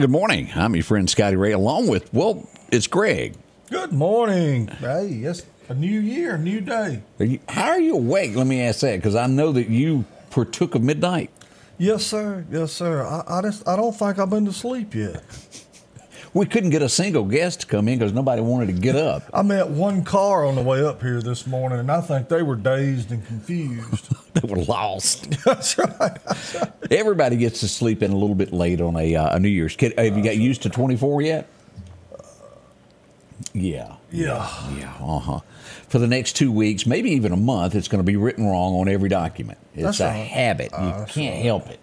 And good morning. I'm your friend Scotty Ray, along with, well, it's Greg. Good morning. Hey, yes, a new year, a new day. Are you, how are you awake? Let me ask that because I know that you partook of midnight. Yes, sir. Yes, sir. I, I just I don't think I've been to sleep yet. We couldn't get a single guest to come in because nobody wanted to get up. I met one car on the way up here this morning, and I think they were dazed and confused. they were lost. That's right. Everybody gets to sleep in a little bit late on a, uh, a New Year's. Kid, have you got used to 24 yet? Yeah. Yeah. Yeah. Uh huh. For the next two weeks, maybe even a month, it's going to be written wrong on every document. It's That's a right. habit. You that's can't help it.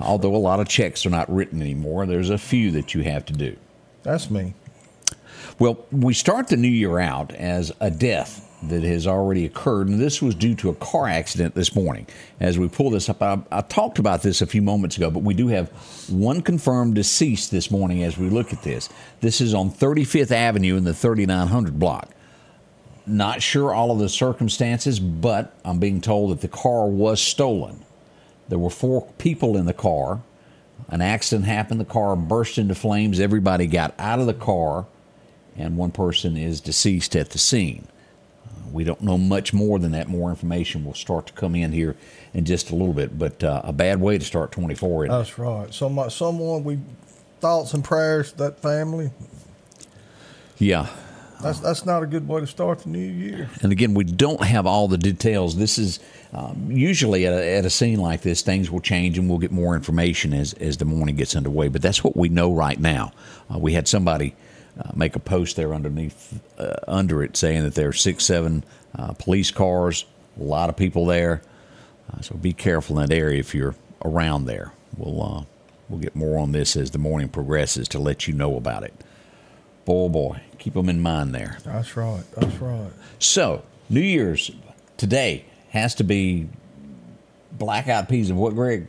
Although a lot of checks are not written anymore, there's a few that you have to do. That's me. Well, we start the new year out as a death that has already occurred, and this was due to a car accident this morning. As we pull this up, I, I talked about this a few moments ago, but we do have one confirmed deceased this morning as we look at this. This is on 35th Avenue in the 3900 block. Not sure all of the circumstances, but I'm being told that the car was stolen. There were four people in the car. An accident happened. The car burst into flames. Everybody got out of the car, and one person is deceased at the scene. Uh, we don't know much more than that. More information will start to come in here in just a little bit, but uh, a bad way to start 24. isn't it? That's right. Some someone we thoughts and prayers to that family. yeah. That's that's not a good way to start the new year. And again, we don't have all the details. This is um, usually at a, at a scene like this, things will change and we'll get more information as, as the morning gets underway. But that's what we know right now. Uh, we had somebody uh, make a post there underneath uh, under it saying that there are six, seven uh, police cars, a lot of people there. Uh, so be careful in that area if you're around there. We'll uh, we'll get more on this as the morning progresses to let you know about it. Boy, boy, keep them in mind there. That's right. That's right. So, New Year's today has to be black eyed peas of what, Greg?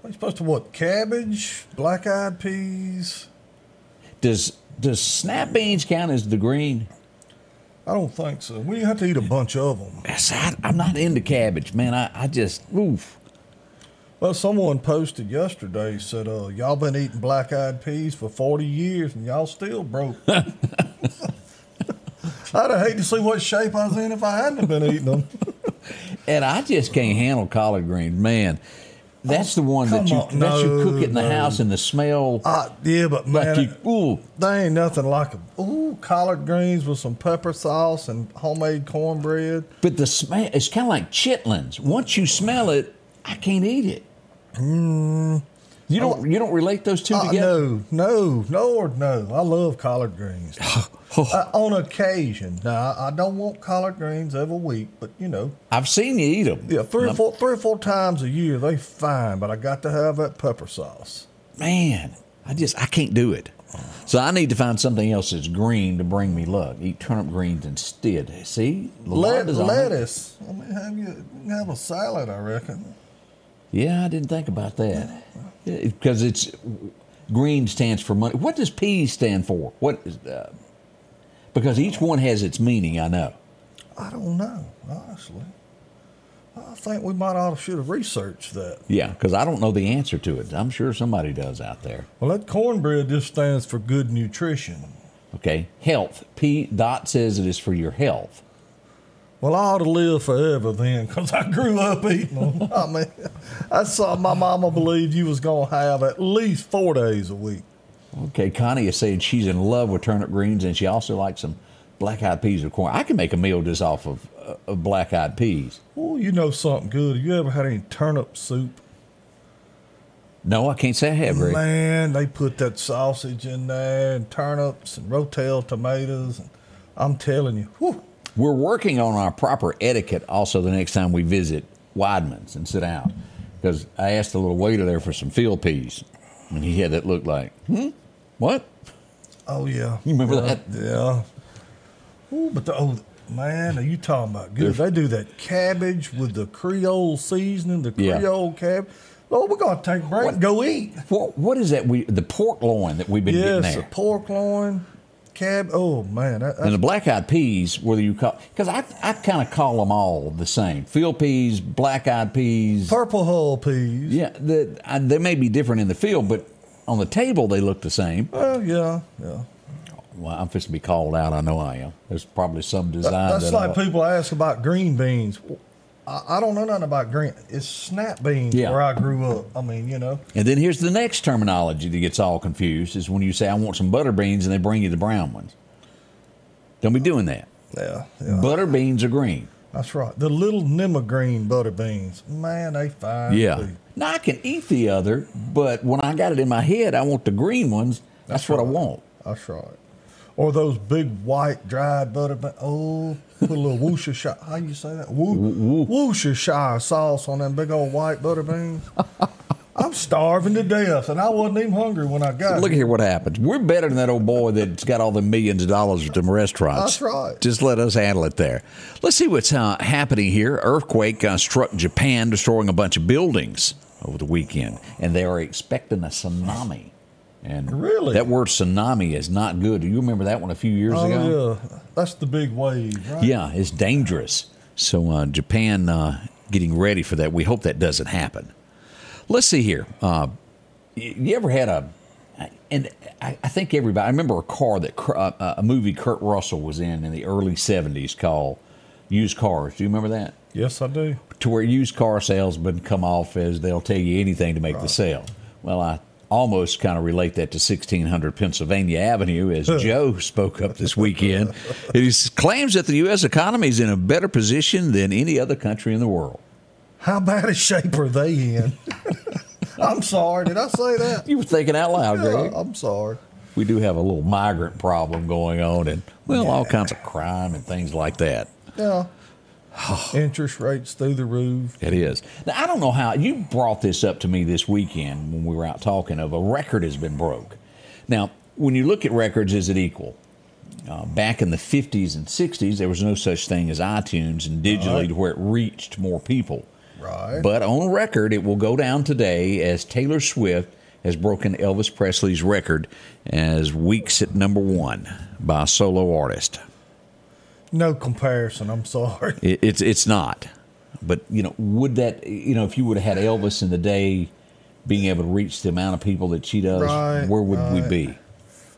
What you supposed to what? Cabbage, black eyed peas. Does does snap beans count as the green? I don't think so. We have to eat a bunch of them. I, I'm not into cabbage, man. I, I just oof. Well, someone posted yesterday said, uh, "Y'all been eating black-eyed peas for forty years, and y'all still broke." I'd have hate to see what shape I was in if I hadn't been eating them. And I just can't handle collard greens, man. That's the one that you on. that you cook it in the no. house and the smell Uh, yeah, but like man, you ooh. they ain't nothing like a ooh collard greens with some pepper sauce and homemade cornbread. But the smell it's kind of like chitlins. Once you smell it, I can't eat it. You don't you don't relate those two Uh, together? no, no, Lord, no. I love collard greens. uh, on occasion. Now, I, don't want collard greens every week, but you know, I've seen you eat them. Yeah, three or four, three or four times a year they fine, but I got to have that pepper sauce. man, I just I can't do it. So I need to find something else that's green to bring me luck. Eat turnip greens instead. See, The Lord Let, designed- lettuce. I mean, have you have a salad? I reckon. Yeah, I didn't think about that because it's green stands for money. What does P stand for? What is uh, because each one has its meaning. I know. I don't know, honestly. I think we might ought to should have researched that. Yeah, because I don't know the answer to it. I'm sure somebody does out there. Well, that cornbread just stands for good nutrition. Okay, health. P dot says it is for your health. Well, I ought to live forever then, because I grew up eating them. I mean, I saw my mama believed you was gonna have at least four days a week. Okay, Connie is saying she's in love with turnip greens and she also likes some black eyed peas with corn. I can make a meal just off of, uh, of black eyed peas. Oh, you know something good? Have you ever had any turnip soup? No, I can't say I have, Greg. Man, they put that sausage in there and turnips and rotel tomatoes. And I'm telling you, whew, We're working on our proper etiquette also the next time we visit Weidmann's and sit down. Because I asked the little waiter there for some field peas, and he had that look like, hmm, what? oh yeah. You remember yeah, that? Yeah. Ooh, but the oh man, are you talking about good? They do that cabbage with the Creole seasoning, the Yeah. Creole cab. Oh, we're gonna take a break and go eat. What, what is that? We The pork loin that we've been getting Yes, there. the pork loin, cab. Oh man, that, And the black eyed peas, whether you call, because I, I kind of call them all the same field peas, black eyed peas. purple hull peas. Yeah, the, I, they may be different in the field, but on the table they look the same. Well, yeah, yeah. Well, I'm fixing to be called out. I know I am. There's probably some design. That's that like I- people ask about green beans. I, I don't know nothing about green. It's snap beans Yeah. where I grew up. I mean, you know. And then here's the next terminology that gets all confused is when you say I want some butter beans and they bring you the brown ones. Don't be doing that. Yeah, yeah. Butter beans are green. That's right. The little Nimma green butter beans. Man, they fine. Yeah. too. Now I can eat the other, but when I got it in my head, I want the green ones. That's, what I right. want. That's right. Or those big white dried butter beans. Oh, put a little Worcestershire. How you say that? Woo, Worcestershire sauce on them big old white butter beans. I'm starving to death, and I wasn't even hungry when I got Look here. here what happens. We're better than that old boy that's got all the millions of dollars at them restaurants. That's right. Just let us handle it there. Let's see what's uh, happening here. Earthquake uh, struck Japan, destroying a bunch of buildings over the weekend, and they are expecting a tsunami. And Really? that word tsunami is not good. Do you remember that one a few years Oh ago? yeah, that's the big wave, right? Yeah, it's dangerous. So uh, Japan uh, getting ready for that. We hope that doesn't happen. Let's see here. Uh, you ever had a? And I, I think everybody. I remember a car that uh, a movie Kurt Russell was in in the early '70s called Used Cars. Do you remember that? Yes, I do. To where used car salesmen come off as they'll tell you anything to make the sale. Well, I almost kind of relate that to 1600 Pennsylvania Avenue as Joe spoke up this weekend. He claims that the U.S. economy is in a better position than any other country in the world. How bad a shape are they in? I'm sorry. Did I say that? You were thinking out loud, Yeah, Greg. I'm sorry. We do have a little migrant problem going on, and well, all kinds of crime and things like that. Yeah. Interest rates through the roof. It is. Now, I don't know how you brought this up to me this weekend when we were out talking of a record has been broke. Now, when you look at records, is it equal? Uh, back in the 50s and 60s, there was no such thing as iTunes and digitally Right. to where it reached more people. Right. But on record, it will go down today as Taylor Swift has broken Elvis Presley's record as weeks at number one by a solo artist. No comparison. I'm sorry. It, it's it's not. But you know, would that you know if you would have had Elvis in the day, being able to reach the amount of people that she does, Right, where would we be?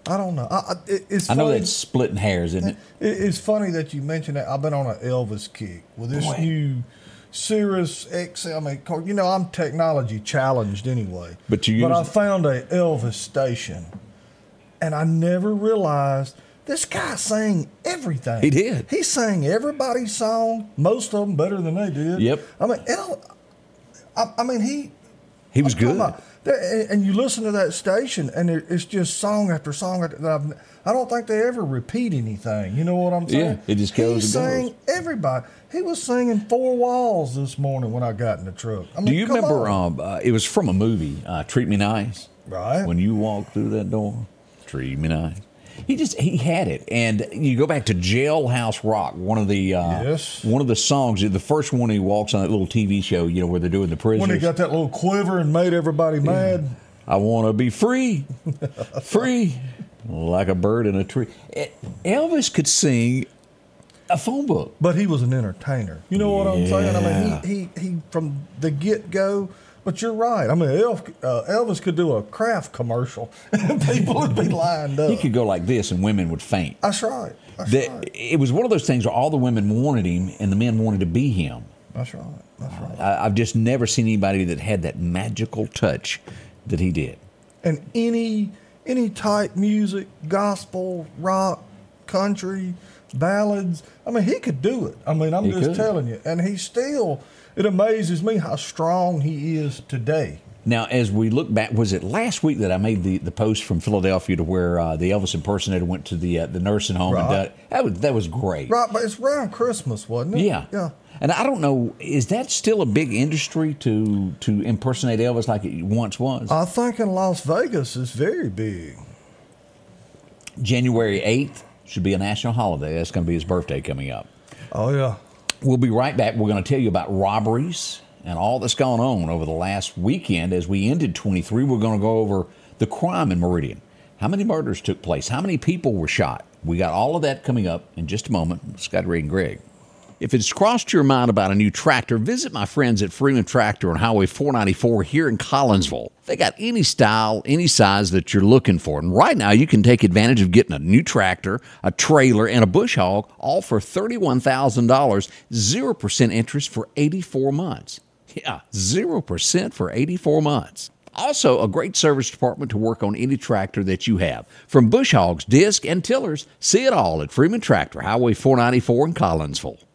I don't know. I, it- it's I know that's splitting hairs, isn't it? It- It's funny that you mentioned that. I've been on an Elvis kick with this Boy. new Sirius XM. I mean, you know, I'm technology challenged anyway. But you But I found a Elvis station, and I never realized this guy sang everything. He did. He sang everybody's song, most of them better than they did. Yep. I mean, I, I mean, he He was I'm good. about- and- you listen to that station, and it's just song after song. After, that I've, I don't think they ever repeat anything. You know what I'm saying? Yeah, it just goes He sang goes. everybody. He was singing Four Walls this morning when I got in the truck. I mean, Do you remember? Um, uh, it was from a movie, uh, "Treat Me Nice." Right. When you walk through that door, treat me nice. He just he had it, and you go back to Jailhouse Rock, one of the uh, Yes. one of the songs. The first one he walks on that little TV show, you know, where they're doing the prisoners. when he got that little quiver and made everybody mad. I want to be free, free, like a bird in a tree. Elvis could sing a phone book. But he was an entertainer. You know what I'm saying? I mean, he, he, he from the get go. But you're right. I mean, Elf, uh, Elvis could do a craft commercial, and people would be lined up. He could go like this, and women would faint. That's right. That's The- right. it was one of those things where all the women wanted him, and the men wanted to be him. That's right. That's right. I, I've just never seen anybody that had that magical touch that he did. and any any type music, gospel, rock, country, ballads. I mean, he could do it. I mean, I'm He just could. telling you. And he still. It amazes me how strong he is today. Now, as we look back, was it last week that I made the, the post from Philadelphia to where uh, the Elvis impersonator went to the uh, the nursing home and Right. done? That was that was great. Right, but it's around Christmas, wasn't it? Yeah. Yeah. And I don't know, is that still a big industry to to impersonate Elvis like it once was? I think in Las Vegas it's very big. January 8th should be a national holiday. That's going to be his birthday coming up. Oh yeah. We'll be right back. We're going to tell you about robberies and all that's gone on over the last weekend. As we ended 23, we're going to go over the crime in Meridian. How many murders took place? How many people were shot? We got all of that coming up in just a moment. Scott Ray and Greg. If it's crossed your mind about a new tractor, visit my friends at Freeman Tractor on Highway 494 here in Collinsville. They got any style, any size that you're looking for. And right now, you can take advantage of getting a new tractor, a trailer, and a bush hog all for $31,000, 0% interest for 84 months. Yeah, 0% for 84 months. Also, a great service department to work on any tractor that you have. From bush hogs, disc, and tillers, see it all at Freeman Tractor, Highway 494 in Collinsville.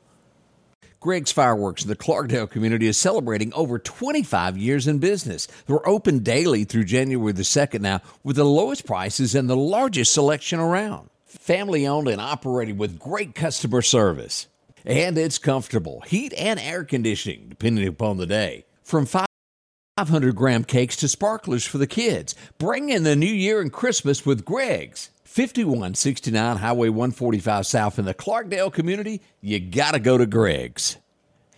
Greg's Fireworks in the Clarkdale community is celebrating over 25 years in business. They're open daily through January the 2nd now with the lowest prices and the largest selection around. Family owned and operated with great customer service. And it's comfortable, heat and air conditioning, depending upon the day. From 500 gram cakes to sparklers for the kids. Bring in the new year and Christmas with Greg's. 5169 Highway 145 South in the Clarkdale community, you gotta go to Greg's.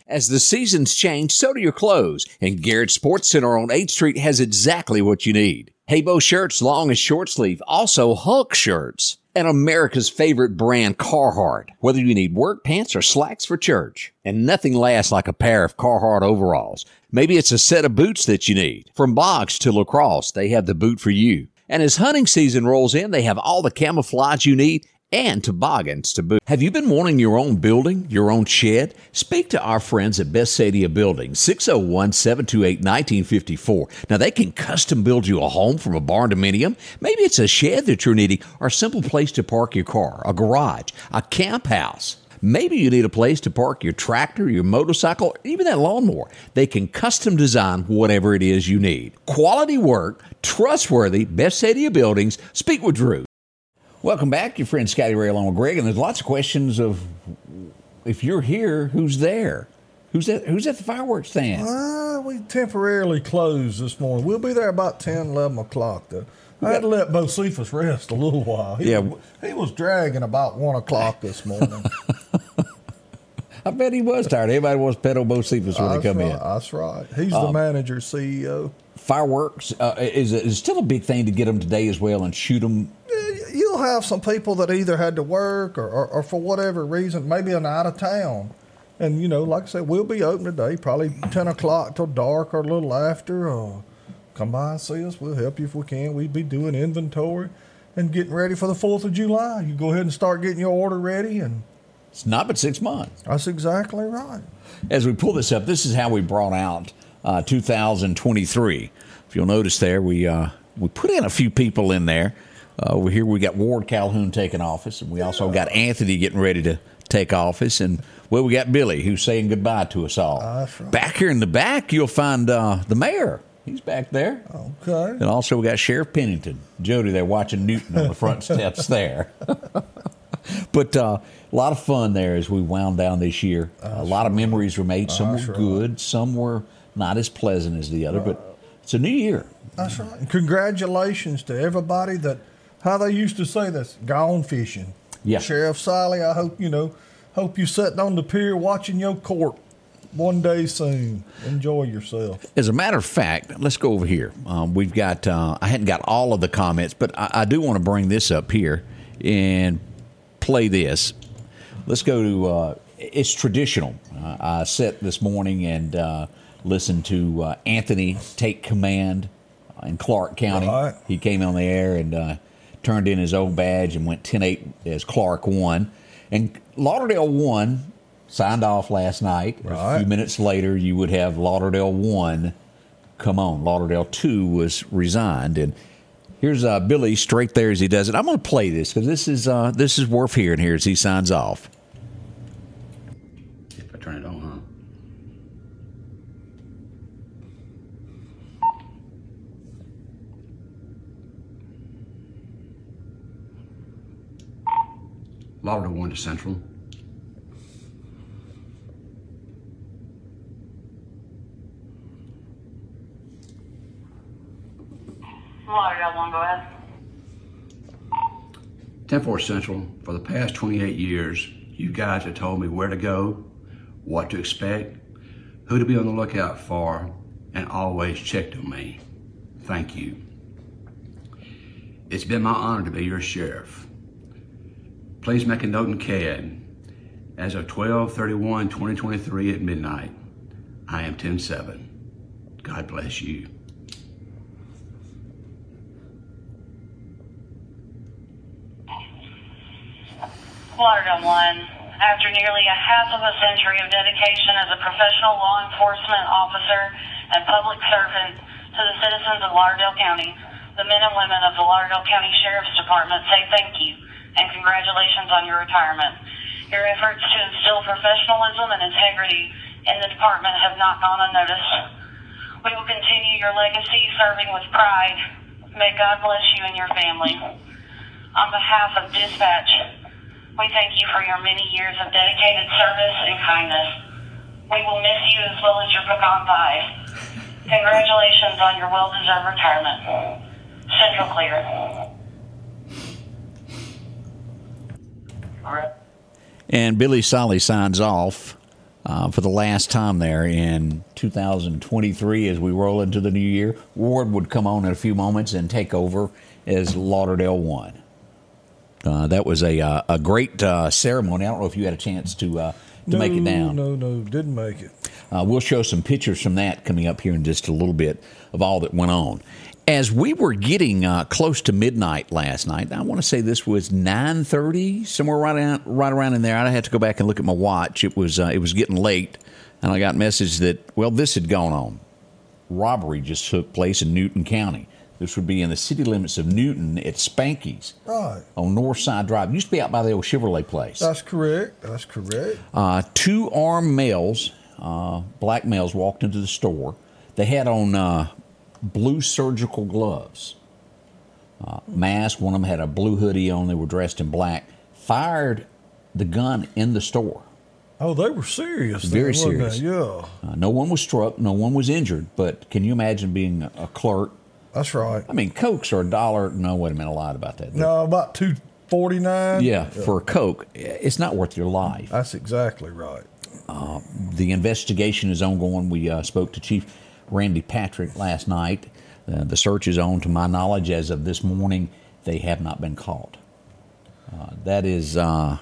As the seasons change, so do your clothes, and Garrett Sports Center on 8th Street has exactly what you need. Habo shirts, long and short sleeve, also Huk shirts, and America's favorite brand, Carhartt. Whether you need work pants or slacks for church, and nothing lasts like a pair of Carhartt overalls. Maybe it's a set of boots that you need. From box to lacrosse, they have the boot for you. And as hunting season rolls in, they have all the camouflage you need and toboggans to boot. Have you been wanting your own building, your own shed? Speak to our friends at Best Sadia Building, 601 728 1954. Now, they can custom build you a home from a barndominium. Maybe it's a shed that you're needing or a simple place to park your car, a garage, a camp house. Maybe you need a place to park your tractor, your motorcycle, even that lawnmower. They can custom design whatever it is you need. Quality work, trustworthy, Best Sadia Buildings. Speak with Drew. Welcome back, your friend Scotty Ray along with Greg, and there's lots of questions of if you're here, who's there? Who's at, who's at the fireworks stand? Uh, we temporarily closed this morning. We'll be there about 10, 11 o'clock, though. I had to let Bocephus rest a little while. He, Yeah. He was dragging about 1 o'clock this morning. I bet he was tired. Everybody wants pedo Bocephus when they come right. in. That's right. He's the manager, CEO. Fireworks uh, is, is still a big thing to get them today as well and shoot them. You'll have some people that either had to work or, or, or for whatever reason, maybe an out of town. And, you know, like I said, we'll be open today, probably 10 o'clock till dark or a little after. Or come by and see us. We'll help you if we can. We'd be doing inventory and getting ready for the 4th of July. You go ahead and start getting your order ready, and It's not but six months. that's exactly right. As we pull this up, this is how we brought out uh, 2023. If you'll notice there, we uh, we put in a few people in there. Uh, over here, we got Ward Calhoun taking office, and we also got Anthony getting ready to take office, and well, we got Billy who's saying goodbye to us all. Back here in the back, you'll find uh, the mayor. He's back there. Okay. And also we got Sheriff Pennington, Jody there watching Newton on the front steps there. but uh, a lot of fun there as we wound down this year. a lot of memories were made. Some were good, some were not as pleasant as the other. But it's a new year. That's right. And congratulations to everybody that, how they used to say this, gone fishing. Yeah. Sheriff Sollie, I hope, you know, hope you're sitting on the pier watching your court one day soon. Enjoy yourself. As a matter of fact, let's go over here. Um, we've got, uh, I hadn't got all of the comments, but I, I do want to bring this up here and play this. Let's go to, uh, it's traditional. Uh, I sat this morning and uh, listened to uh, Anthony take command in Clarke County. Right. He came on the air and uh, turned in his old badge and went 10 8 as Clarke won. And Lauderdale 1 signed off last night. A few minutes later, you would have Lauderdale 1 come on. Lauderdale 2 was resigned. And here's uh, Billy straight there as he does it. I'm going to play this because this is uh, this is worth hearing here as he signs off. If I turn it on, huh? Lauderdale one to Central. Lauderdale one, go ahead. 10-4 Central, for the past 28 years, you guys have told me where to go, what to expect, who to be on the lookout for, and always checked on me. Thank you. It's been my honor to be your sheriff. Please make a note in CAD. As of 12-31-2023 at midnight, I am 10-7. God bless you. Lauderdale 1, after nearly a half of a century of dedication as a professional law enforcement officer and public servant to the citizens of Lauderdale County, the men and women of the Lauderdale County Sheriff's Department say thank you and congratulations on your retirement. Your efforts to instill professionalism and integrity in the department have not gone unnoticed. We will continue your legacy serving with pride. May God bless you and your family. On behalf of Dispatch, we thank you for your many years of dedicated service and kindness. We will miss you as well as your pecan pies. Congratulations on your well-deserved retirement. Central Clear. All right. And Billy Sollie signs off uh, for the last time there in 2023 as we roll into the new year. Ward would come on in a few moments and take over as Lauderdale 1. Uh, that was a, uh, a great uh, ceremony. I don't know if you had a chance to, uh, to make it down. No, no, didn't make it. Uh, we'll show some pictures from that coming up here in just a little bit of all that went on. As we were getting uh, close to midnight last night, I want to say this was nine thirty, somewhere right around, right around in there. I had to go back and look at my watch. It was uh, it was getting late, and I got a message that well, this had gone on. Robbery just took place in Newton County. This would be in the city limits of Newton at Spanky's Right. on Northside Drive. It used to be out by the old Chevrolet place. That's correct. That's correct. Uh, two armed males, uh, black males, walked into the store. They had on uh, blue surgical gloves, uh, mask. One of them had a blue hoodie on. They were dressed in black. Fired the gun in the store. Oh, they were serious. Very serious. they? Yeah, Uh, no one was struck. No one was injured. But can you imagine being a, a clerk? That's right. I mean, cokes are a dollar. No, wait a minute. I lied about that. No, about two forty nine. Yeah, for a coke, it's not worth your life. that's exactly right. the investigation is ongoing. We uh, spoke to Chief Randy Patrick last night. Uh, the search is on. To my knowledge, as of this morning, they have not been caught. Uh, that is uh,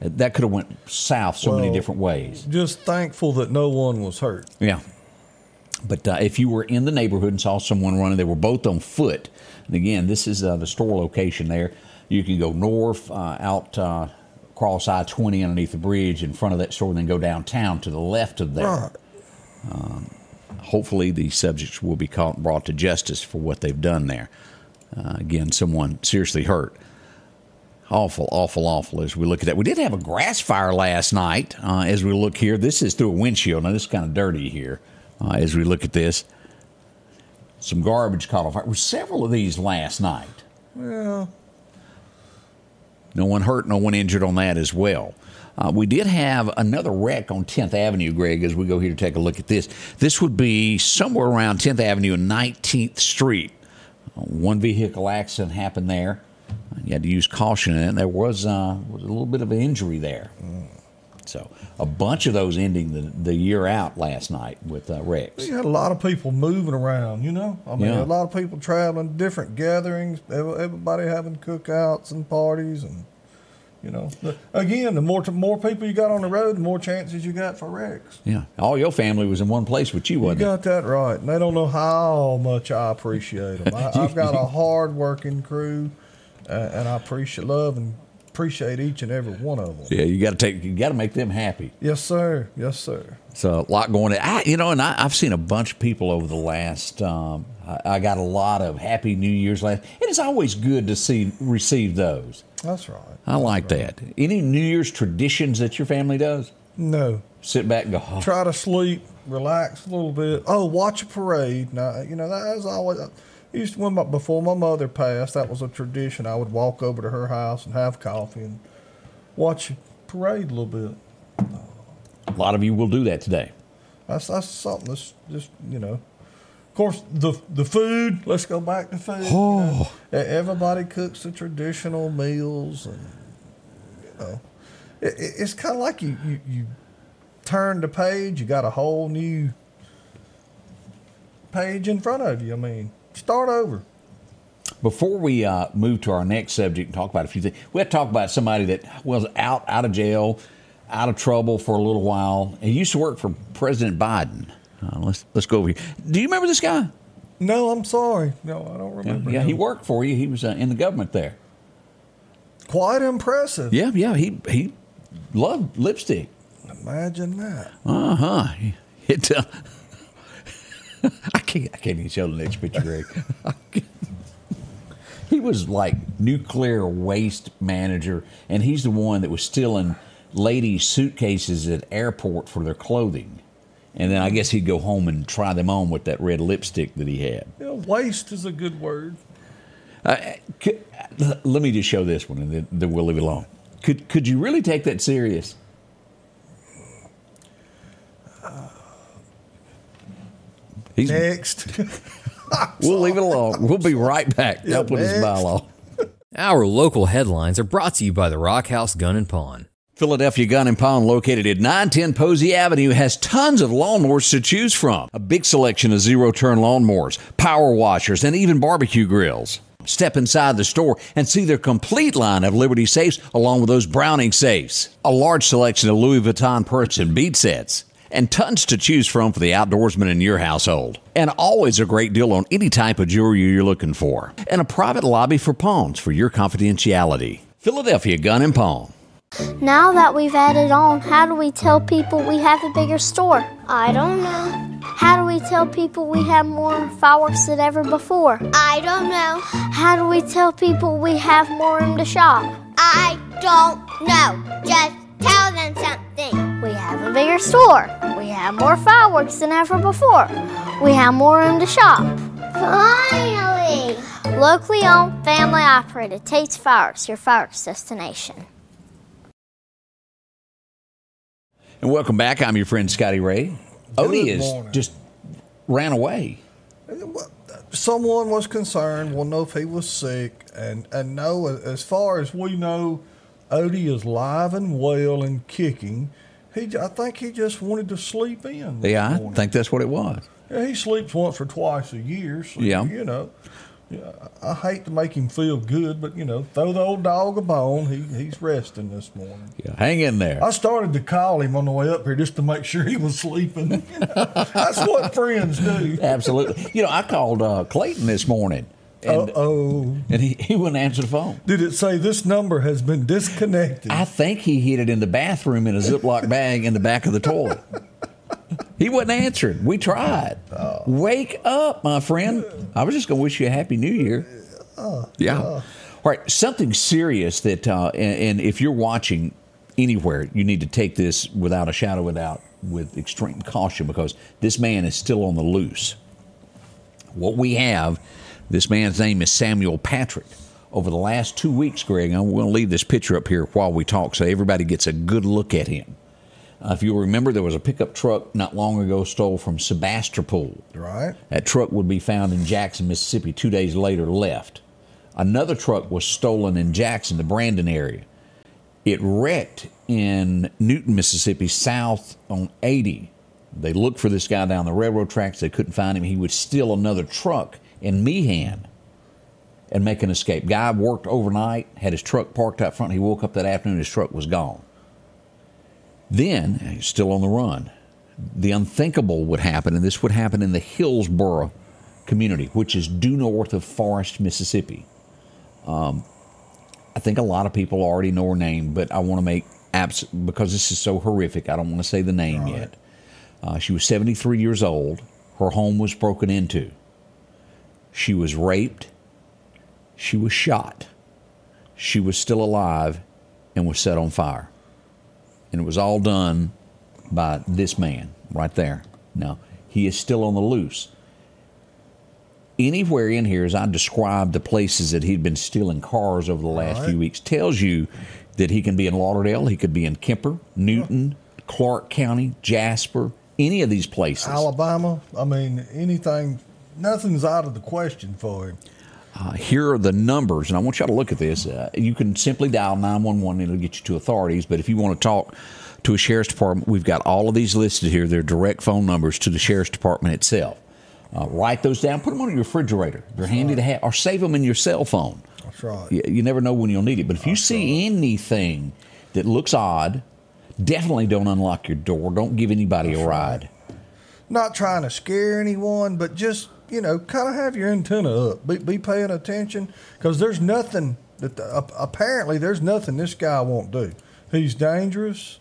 that could have went south so many different ways. Just thankful that no one was hurt. Yeah. But uh, if you were in the neighborhood and saw someone running, they were both on foot. And again, this is uh, the store location there. You can go north uh, out uh, across I 20 underneath the bridge in front of that store, and then go downtown to the left of there. Right. hopefully the subjects will be caught and brought to justice for what they've done there. Uh, again, someone seriously hurt. Awful, awful, awful as we look at that. We did have a grass fire last night uh, as we look here. This is through a windshield. Now, this is kind of dirty here uh, as we look at this. Some garbage caught on fire. There were several of these last night. Yeah. No one hurt, no one injured on that as well. Uh, we did have another wreck on 10th Avenue, Greg, as we go here to take a look at this. This would be somewhere around 10th Avenue and 19th Street. Uh, one vehicle accident happened there. You had to use caution in it. and There was, uh, was a little bit of an injury there. So a bunch of those ending the, the year out last night with uh, wrecks. You had a lot of people moving around, you know. I mean, Yeah. a lot of people traveling, different gatherings, everybody having cookouts and parties, and you know, the, again, the more more people you got on the road, the more chances you got for wrecks. Yeah, all your family was in one place, but you wasn't. you got that right, and they don't know how much I appreciate them. I, I've got a hard-working crew, uh, and I appreciate love and appreciate each and every one of them. yeah, you got to take, you got to make them happy. Yes, sir. Yes, sir. So a lot going on. I, you know, and I, I've seen a bunch of people over the last. Um, I, I got a lot of Happy New Year's last. and It is always good to see receive those. That's right. I like that. Any New Year's traditions that your family does? No, Sit back and go. "Oh, try to sleep, relax a little bit. Oh, watch a parade. Now, you know that was always. Used to when my, before my mother passed, that was a tradition. I would walk over to her house and have coffee and watch a parade a little bit. A lot of you will do that today. That's that's something that's just you know. Of course, the the food. Let's go back to food. you know. Oh. E- Everybody cooks the traditional meals, and you know, it, it- it's kind of like you, you you turn the page. You got a whole new page in front of you. I mean, start over. Before we uh, move to our next subject and talk about a few things, we have to talk about somebody that was out out of jail, out of trouble for a little while. He used to work for President Biden. Uh, let's let's go over here. Do you remember this guy? No, I'm sorry. No, I don't remember. yeah him. he worked for you. He was uh, in the government there. quite impressive. Yeah, yeah. He he loved lipstick. Imagine that. Uh huh. It. Uh, I can't. I can't even show the next picture, Greg. he was like nuclear waste manager, and he's the one that was stealing ladies' suitcases at airport for their clothing. And then I guess he'd go home and try them on with that red lipstick that he had. Know, waste is a good word. Uh, c- let me just show this one, and then, then we'll leave it alone. Could could you really take that serious? He's, Next. we'll leave it alone. We'll be right back. Yeah, Up with his next. bylaw. Our local headlines are brought to you by the Rock House Gun and Pawn. Philadelphia Gun and Pawn, located at 910 Posey Avenue, has tons of lawnmowers to choose from. A big selection of zero turn lawnmowers, power washers, and even barbecue grills. Step inside the store and see their complete line of Liberty safes along with those Browning safes. A large selection of Louis Vuitton purse and bead sets. And tons to choose from for the outdoorsman in your household. And always a great deal on any type of jewelry you're looking for. And a private lobby for pawns for your confidentiality. Philadelphia Gun and Pawn. Now that we've added on, how do we tell people we have a bigger store? I don't know. How do we tell people we have more fireworks than ever before? I don't know. How do we tell people we have more room to shop? I don't know. Just tell them something. We have a bigger store. We have more fireworks than ever before. We have more room to shop. Finally! Locally owned, family operated Tate's Fireworks, your fireworks destination. And welcome back. I'm your friend Scotty Ray. Odie is morning. just ran away. Someone was concerned. We'll know if he was sick, and and no, as far as we know, Odie is live and well and kicking. He, I think he just wanted to sleep in. Yeah, I morning. think that's what it was. Yeah, he sleeps once or twice a year. So, Yeah. You know, I I hate to make him feel good, but, you know, throw the old dog a bone. He, he's resting this morning. Yeah, hang in there. I started to call him on the way up here just to make sure he was sleeping. That's what friends do. Absolutely. You know, I called uh, Clayton this morning, and, Uh oh. and he, he wouldn't answer the phone. Did it say this number has been disconnected? I think he hid it in the bathroom in a Ziploc bag in the back of the toilet. He wasn't answering. We tried. Wake up, my friend. I was just going to wish you a happy new year. yeah. All right. Something serious that, uh, and, and if you're watching anywhere, you need to take this without a shadow of a doubt with extreme caution because this man is still on the loose. What we have, this man's name is Samuel Patrick. Over the last two weeks, Greg, I'm going to leave this picture up here while we talk so everybody gets a good look at him. Uh, if you'll remember, there was a pickup truck not long ago stole from Sebastopol. Right. That truck would be found in Jackson, Mississippi, two days later left. Another truck was stolen in Jackson, the Brandon area. It wrecked in Newton, Mississippi, south on 80. They looked for this guy down the railroad tracks. They couldn't find him. He would steal another truck in Meehan and make an escape. Guy worked overnight, had his truck parked out front. He woke up that afternoon, his truck was gone. Then, he's still on the run. The unthinkable would happen, and this would happen in the Hillsboro community, which is due north of Forest, Mississippi. Um, I think a lot of people already know her name, but I want to make abs- because this is so horrific. I don't want to say the name yet. Uh, she was 73 years old. Her home was broken into. She was raped. She was shot. She was still alive and was set on fire. And it was all done by this man right there. Now, he is still on the loose. Anywhere in here, as I described the places that he'd been stealing cars over the last Right. few weeks, tells you that he can be in Lauderdale, he could be in Kemper, Newton, Clark County, Jasper, any of these places. Alabama. I mean, anything, nothing's out of the question for him. Uh, here are the numbers, and I want y'all to look at this. Uh, you can simply dial 911 and it'll get you to authorities. But if you want to talk to a sheriff's department, we've got all of these listed here. They're direct phone numbers to the sheriff's department itself. Uh, write those down, put them on your refrigerator. They're handy to have, or save them in your cell phone. That's right. You, you never know when you'll need it. But if you see anything that looks odd, definitely don't unlock your door. Don't give anybody a ride. Not trying to scare anyone, but just, you know, kind of have your antenna up. Be, be paying attention because there's nothing that the, uh, apparently there's nothing this guy won't do. He's dangerous.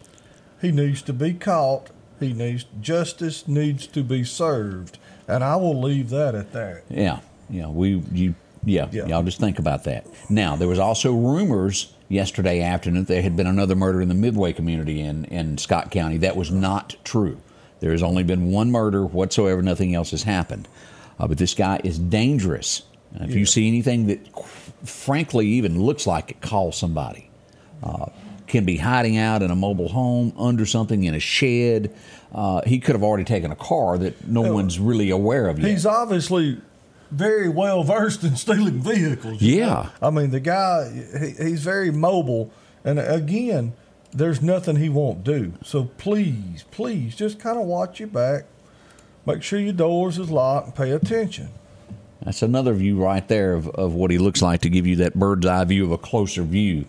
He needs to be caught. He needs justice needs to be served, and I will leave that at that. Yeah, yeah, we you yeah, Yeah. y'all just think about that. Now there was also rumors yesterday afternoon that there had been another murder in the Midway community in in Scott County. That was not true. There has only been one murder whatsoever. Nothing else has happened. Uh, but this guy is dangerous. And if you see anything that, frankly, even looks like it, call somebody Uh, can be hiding out in a mobile home, under something, in a shed. Uh, he could have already taken a car that no one's really aware of yet. He's obviously very well versed in stealing vehicles. Yeah. know? I mean, the guy, he, he's very mobile. And again, there's nothing he won't do. So please, please just kind of watch your back. Make sure your doors is locked and pay attention. That's another view right there of, of what he looks like to give you that bird's eye view of a closer view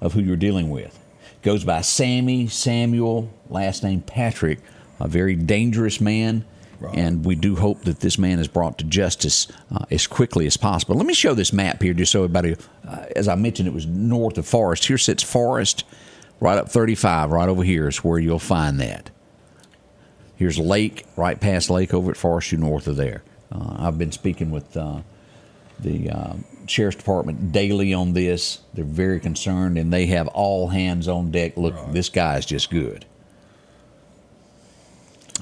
of who you're dealing with. Goes by Sammy Samuel, last name Patrick, a very dangerous man. And we do hope that this man is brought to justice uh, as quickly as possible. Let me show this map here just so everybody, uh, as I mentioned, it was north of Forest. Here sits Forest, right up 35, right over here is where you'll find that. Here's Lake, right past Lake over at Forest, you north of there. Uh, I've been speaking with uh, the uh, sheriff's department daily on this. They're very concerned, and they have all hands on deck. Look, this guy is just good.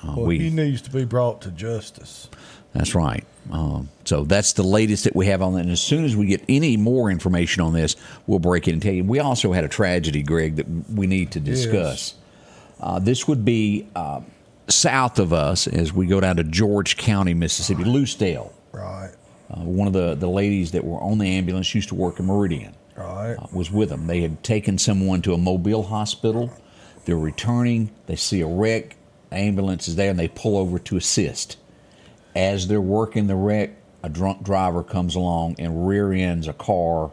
Uh, Well, we, he needs to be brought to justice. that's right. Um, so that's the latest that we have on that. And as soon as we get any more information on this, we'll break it and tell you. We also had a tragedy, Greg, that we need to discuss. Uh, this would be uh, south of us as we go down to George County, Mississippi, Lucedale. Right, Uh, one of the, the ladies that were on the ambulance used to work in Meridian. right. uh, was with them. They had taken someone to a Mobile hospital. They're returning. They see a wreck. Ambulance is there, and they pull over to assist. As they're working the wreck, a drunk driver comes along and rear ends a car,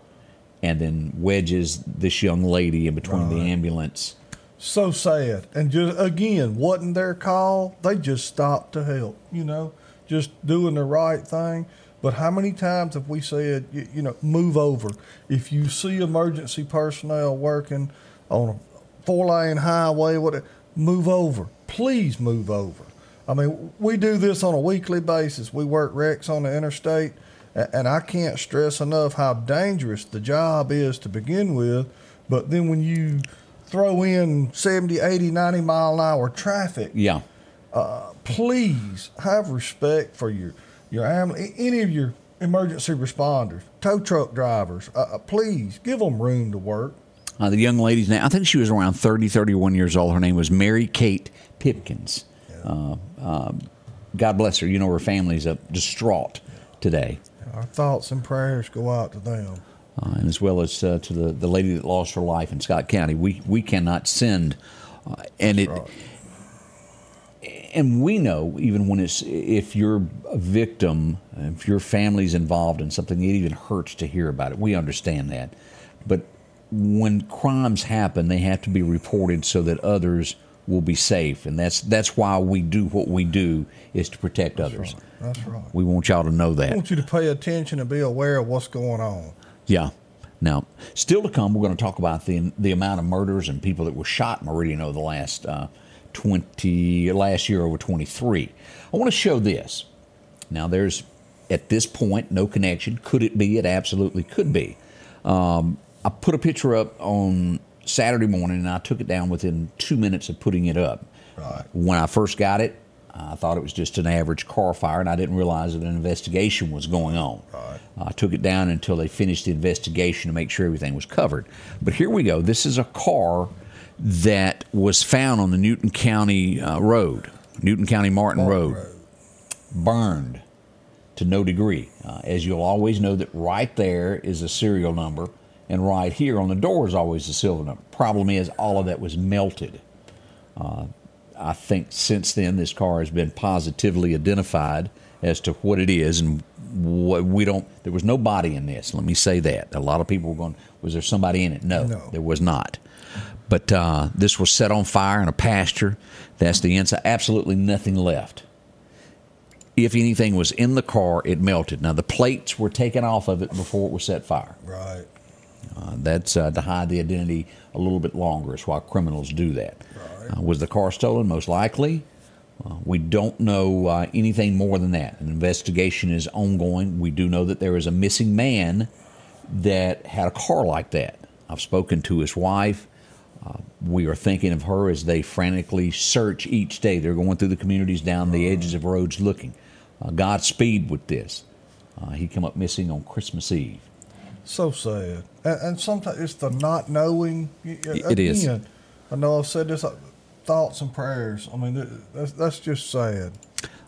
and then wedges this young lady in between the ambulance. So sad. And just again, wasn't their call. They just stopped to help, you know, just doing the right thing. But how many times have we said, you, you know, move over? If you see emergency personnel working on a four lane highway, what, move over. Please move over. I mean, we do this on a weekly basis. We work wrecks on the interstate, and I can't stress enough how dangerous the job is to begin with. But then when you throw in 70, 80, 90 mile an hour traffic, Yeah, please have respect for your your any of your emergency responders, tow truck drivers. Uh, uh, please give them room to work. uh, the young lady's name, I think she was around 30, 31 years old. Her name was Mary Kate Pipkins. Uh, um, God bless her. You know, her family's uh, distraught today. Our thoughts and prayers go out to them. Uh, and as well as uh, to the, the lady that lost her life in Scott County. We we cannot send, uh, and it, right. and we know even when it's if you're a victim, if your family's involved in something, it even hurts to hear about it. We understand that, but when crimes happen, they have to be reported so that others will be safe, and that's that's why we do what we do is to protect others. That's right. We want y'all to know I that. want you to pay attention and be aware of what's going on. Yeah. Now, still to come, we're going to talk about the the amount of murders and people that were shot in Meridian over the last uh, twenty last year over twenty three. I want to show this. Now, there's at this point no connection. Could it be? It absolutely could be. Um, I put a picture up on Saturday morning, and I took it down within two minutes of putting it up. Right. When I first got it, I thought it was just an average car fire, and I didn't realize that an investigation was going on. Right. I took it down until they finished the investigation to make sure everything was covered. But here we go. This is a car that was found on the Newton County uh, Road, Newton County Martin, Road, burned to no degree. Uh, as you'll always know, that right there is a serial number, and right here on the door is always a serial number. Problem is, all of that was melted. Uh, I think since then, this car has been positively identified as to what it is, and what we don't. There was no body in this. Let me say that. A lot of people were going, "Was there somebody in it?" No, No. there was not. But uh, this was set on fire in a pasture. That's the inside. Absolutely nothing left. If anything was in the car, it melted. Now the plates were taken off of it before it was set fire. Right. Uh, that's uh, to hide the identity a little bit longer. It's why criminals do that. Uh, was the car stolen? Most likely. Uh, we don't know uh, anything more than that. An investigation is ongoing. We do know that there is a missing man that had a car like that. I've spoken to his wife. Uh, we are thinking of her as they frantically search each day. They're going through the communities down the edges of roads looking. Uh, Godspeed with this. Uh, he come up missing on Christmas Eve. So sad. And, and sometimes it's the not knowing. It is. I know I've said this. uh, Thoughts and prayers. I mean, that's, that's just sad.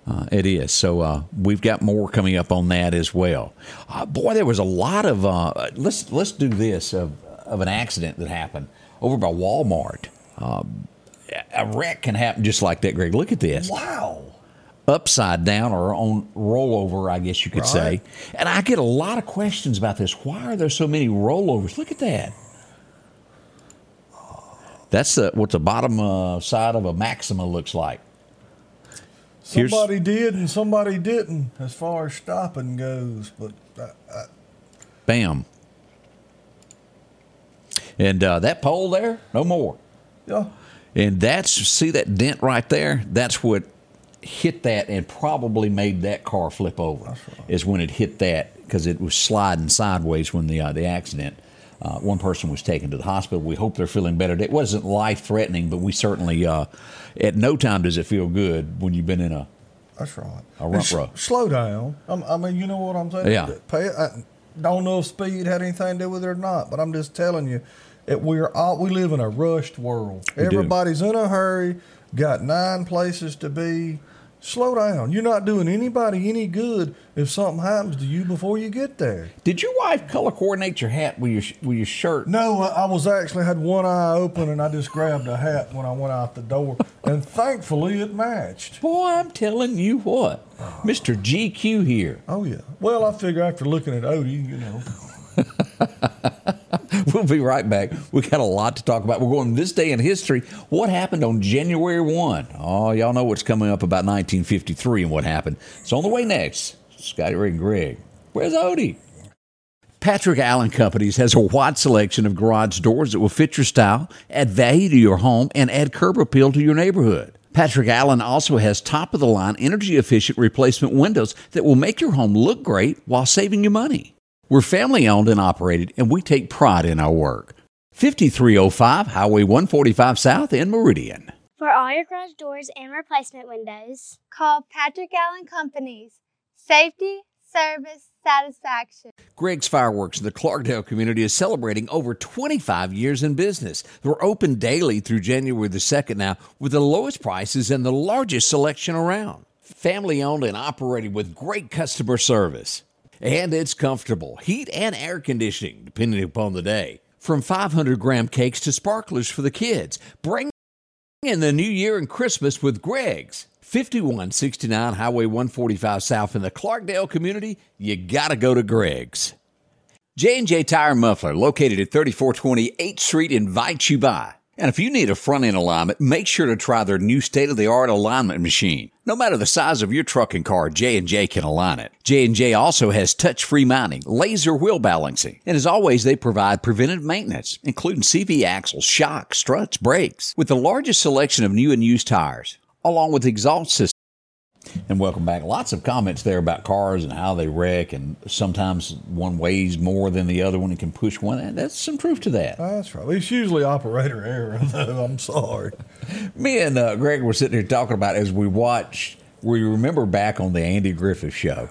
Uh, it is. So uh, we've got more coming up on that as well. Uh, boy, there was a lot of. Uh, let's let's do this of of an accident that happened over by Walmart. Um, a wreck can happen just like that, Greg. Look at this. Wow. Upside down or on rollover, I guess you could say. And I get a lot of questions about this. Why are there so many rollovers? Look at that. That's the, what the bottom uh, side of a Maxima looks like. Here's- Somebody did and somebody didn't, as far as stopping goes. But uh, uh, Bam. And uh, that pole there, no more. yeah, And that's, see that dent right there? That's what hit that and probably made that car flip over. Is when it hit that because it was sliding sideways when the uh, the accident. Uh, one person was taken to the hospital. We hope they're feeling better. It wasn't life threatening, but we certainly, uh, at no time does it feel good when you've been in a. that's right. A rump s- row. Slow down. I'm, I mean, you know what I'm saying? Yeah. Pay, I don't know if speed had anything to do with it or not, but I'm just telling you, it, we're all, we live in a rushed world. We do. Everybody's in a hurry, got nine places to be. Slow down. You're not doing anybody any good if something happens to you before you get there. Did your wife color coordinate your hat with your with your shirt? No, I I was actually had one eye open and I just grabbed a hat when I went out the door, and thankfully it matched. Boy, I'm telling you what, Mr. GQ here. Oh yeah. Well, I figure after looking at Odie, you know, We'll be right back. We got a lot to talk about. We're going this day in history. What happened on January 1? Oh, y'all know what's coming up about 1953 and what happened. It's on the way next. Scotty Ray and Greg. Where's Odie? Patrick Allen Companies has a wide selection of garage doors that will fit your style, add value to your home, and add curb appeal to your neighborhood. Patrick Allen also has top of the line energy efficient replacement windows that will make your home look great while saving you money. We're family owned and operated, and we take pride in our work. 5305 Highway 145 South in Meridian. For all your garage doors and replacement windows, Call Patrick Allen Companies. Safety, service, satisfaction. Greg's Fireworks in the Clarkdale community is celebrating over 25 years in business. We're open daily through January the 2nd now with the lowest prices and the largest selection around. Family owned and operated with great customer service. And it's comfortable. Heat and air conditioning, depending upon the day. From 500 gram cakes to sparklers for the kids. Bring in the new year and Christmas with Greg's. 5169 Highway 145 South in the Clarkdale community. You got to go to Greg's. J&J Tire Muffler, located at 3420 8th Street, invites you by. And if you need a front end alignment, make sure to try their new state-of-the-art alignment machine. No matter the size of your truck and car, J&J can align it. J&J also has touch-free mounting, laser wheel balancing, and as always, they provide preventive maintenance, including CV axles, shocks, struts, brakes, with the largest selection of new and used tires, along with exhaust systems. And welcome back. Lots of comments there about cars and how they wreck, and sometimes one weighs more than the other one and can push one. That's some truth to that. that's right. It's usually operator error, though. I'm sorry. Me and uh, Greg were sitting here talking about as we watch. We remember back on the Andy Griffith show.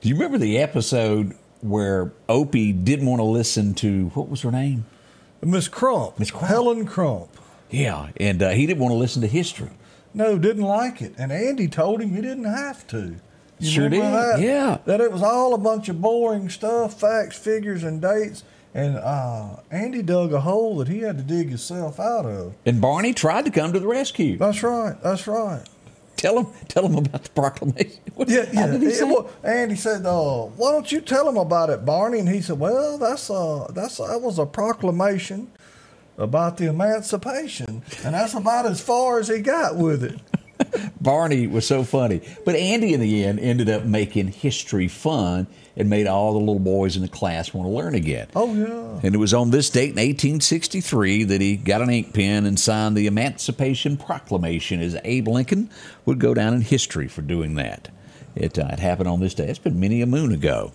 Do you remember the episode where Opie didn't want to listen to what was her name? Miss Crump, Miss Crump. Helen Crump. Yeah, and uh, he didn't want to listen to history. No, didn't like it, and Andy told him he didn't have to. You Sure did, That? yeah. That it was all a bunch of boring stuff, facts, figures, and dates. And uh, Andy dug a hole that he had to dig himself out of. And Barney tried to come to the rescue. That's right. That's right. Tell him, tell him about the proclamation. What- Yeah, yeah. did he It say? wa- Andy said, uh, "Why don't you tell him about it, Barney?" And he said, "Well, that's uh, that's that was a proclamation about the emancipation, and that's about as far as he got with it." Barney was so funny. But Andy, in the end, ended up making history fun and made all the little boys in the class want to learn again. Oh yeah. And it was on this date in 1863 that he got an ink pen and signed the Emancipation Proclamation as Abe Lincoln would go down in history for doing that. It, uh, it happened on this day. It's been many a moon ago.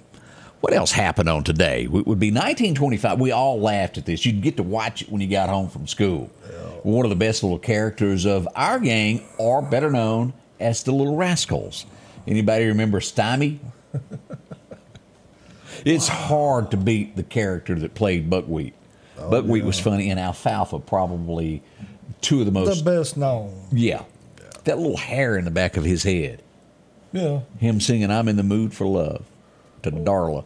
What else happened on today? It would be 1925. We all laughed at this. You'd get to watch it when you got home from school. One of the best little characters of our gang are better known as the Little Rascals. Anybody remember Stymie? it's hard to beat the character that played Buckwheat. Oh, Buckwheat was funny, and Alfalfa probably two of the most The best known. yeah. That little hair in the back of his head. Yeah. Him singing "I'm in the mood for love" to Darla.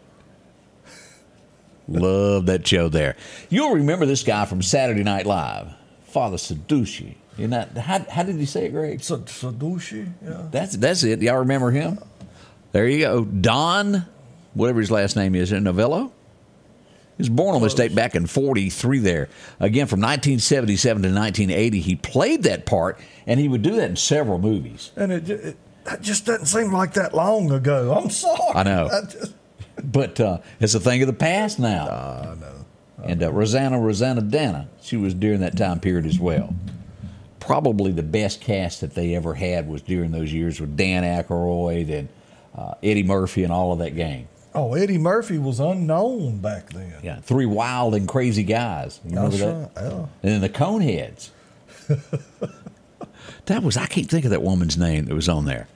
Love that show there. You'll remember this guy from Saturday Night Live, Father Sadushi. You know how, how did he say it, Greg? Sa- Sadushi. Yeah. That's that's it. Y'all remember him? There you go. Don, whatever his last name is, Novello. He was born on this date back in 43 there. Again, from 1977 to 1980, he played that part, and he would do that in several movies. And it, it that just doesn't seem like that long ago. I'm sorry. I know. just, But uh, it's a thing of the past now. I know. And uh, Rosanna Rosanna Dana, she was during that time period as well. Probably the best cast that they ever had was during those years with Dan Aykroyd and uh, Eddie Murphy and all of that gang. Oh, Eddie Murphy was unknown back then. Yeah, three wild and crazy guys. You remember That's that? right. Yeah. And then the Coneheads. that was I can't think of that woman's name that was on there.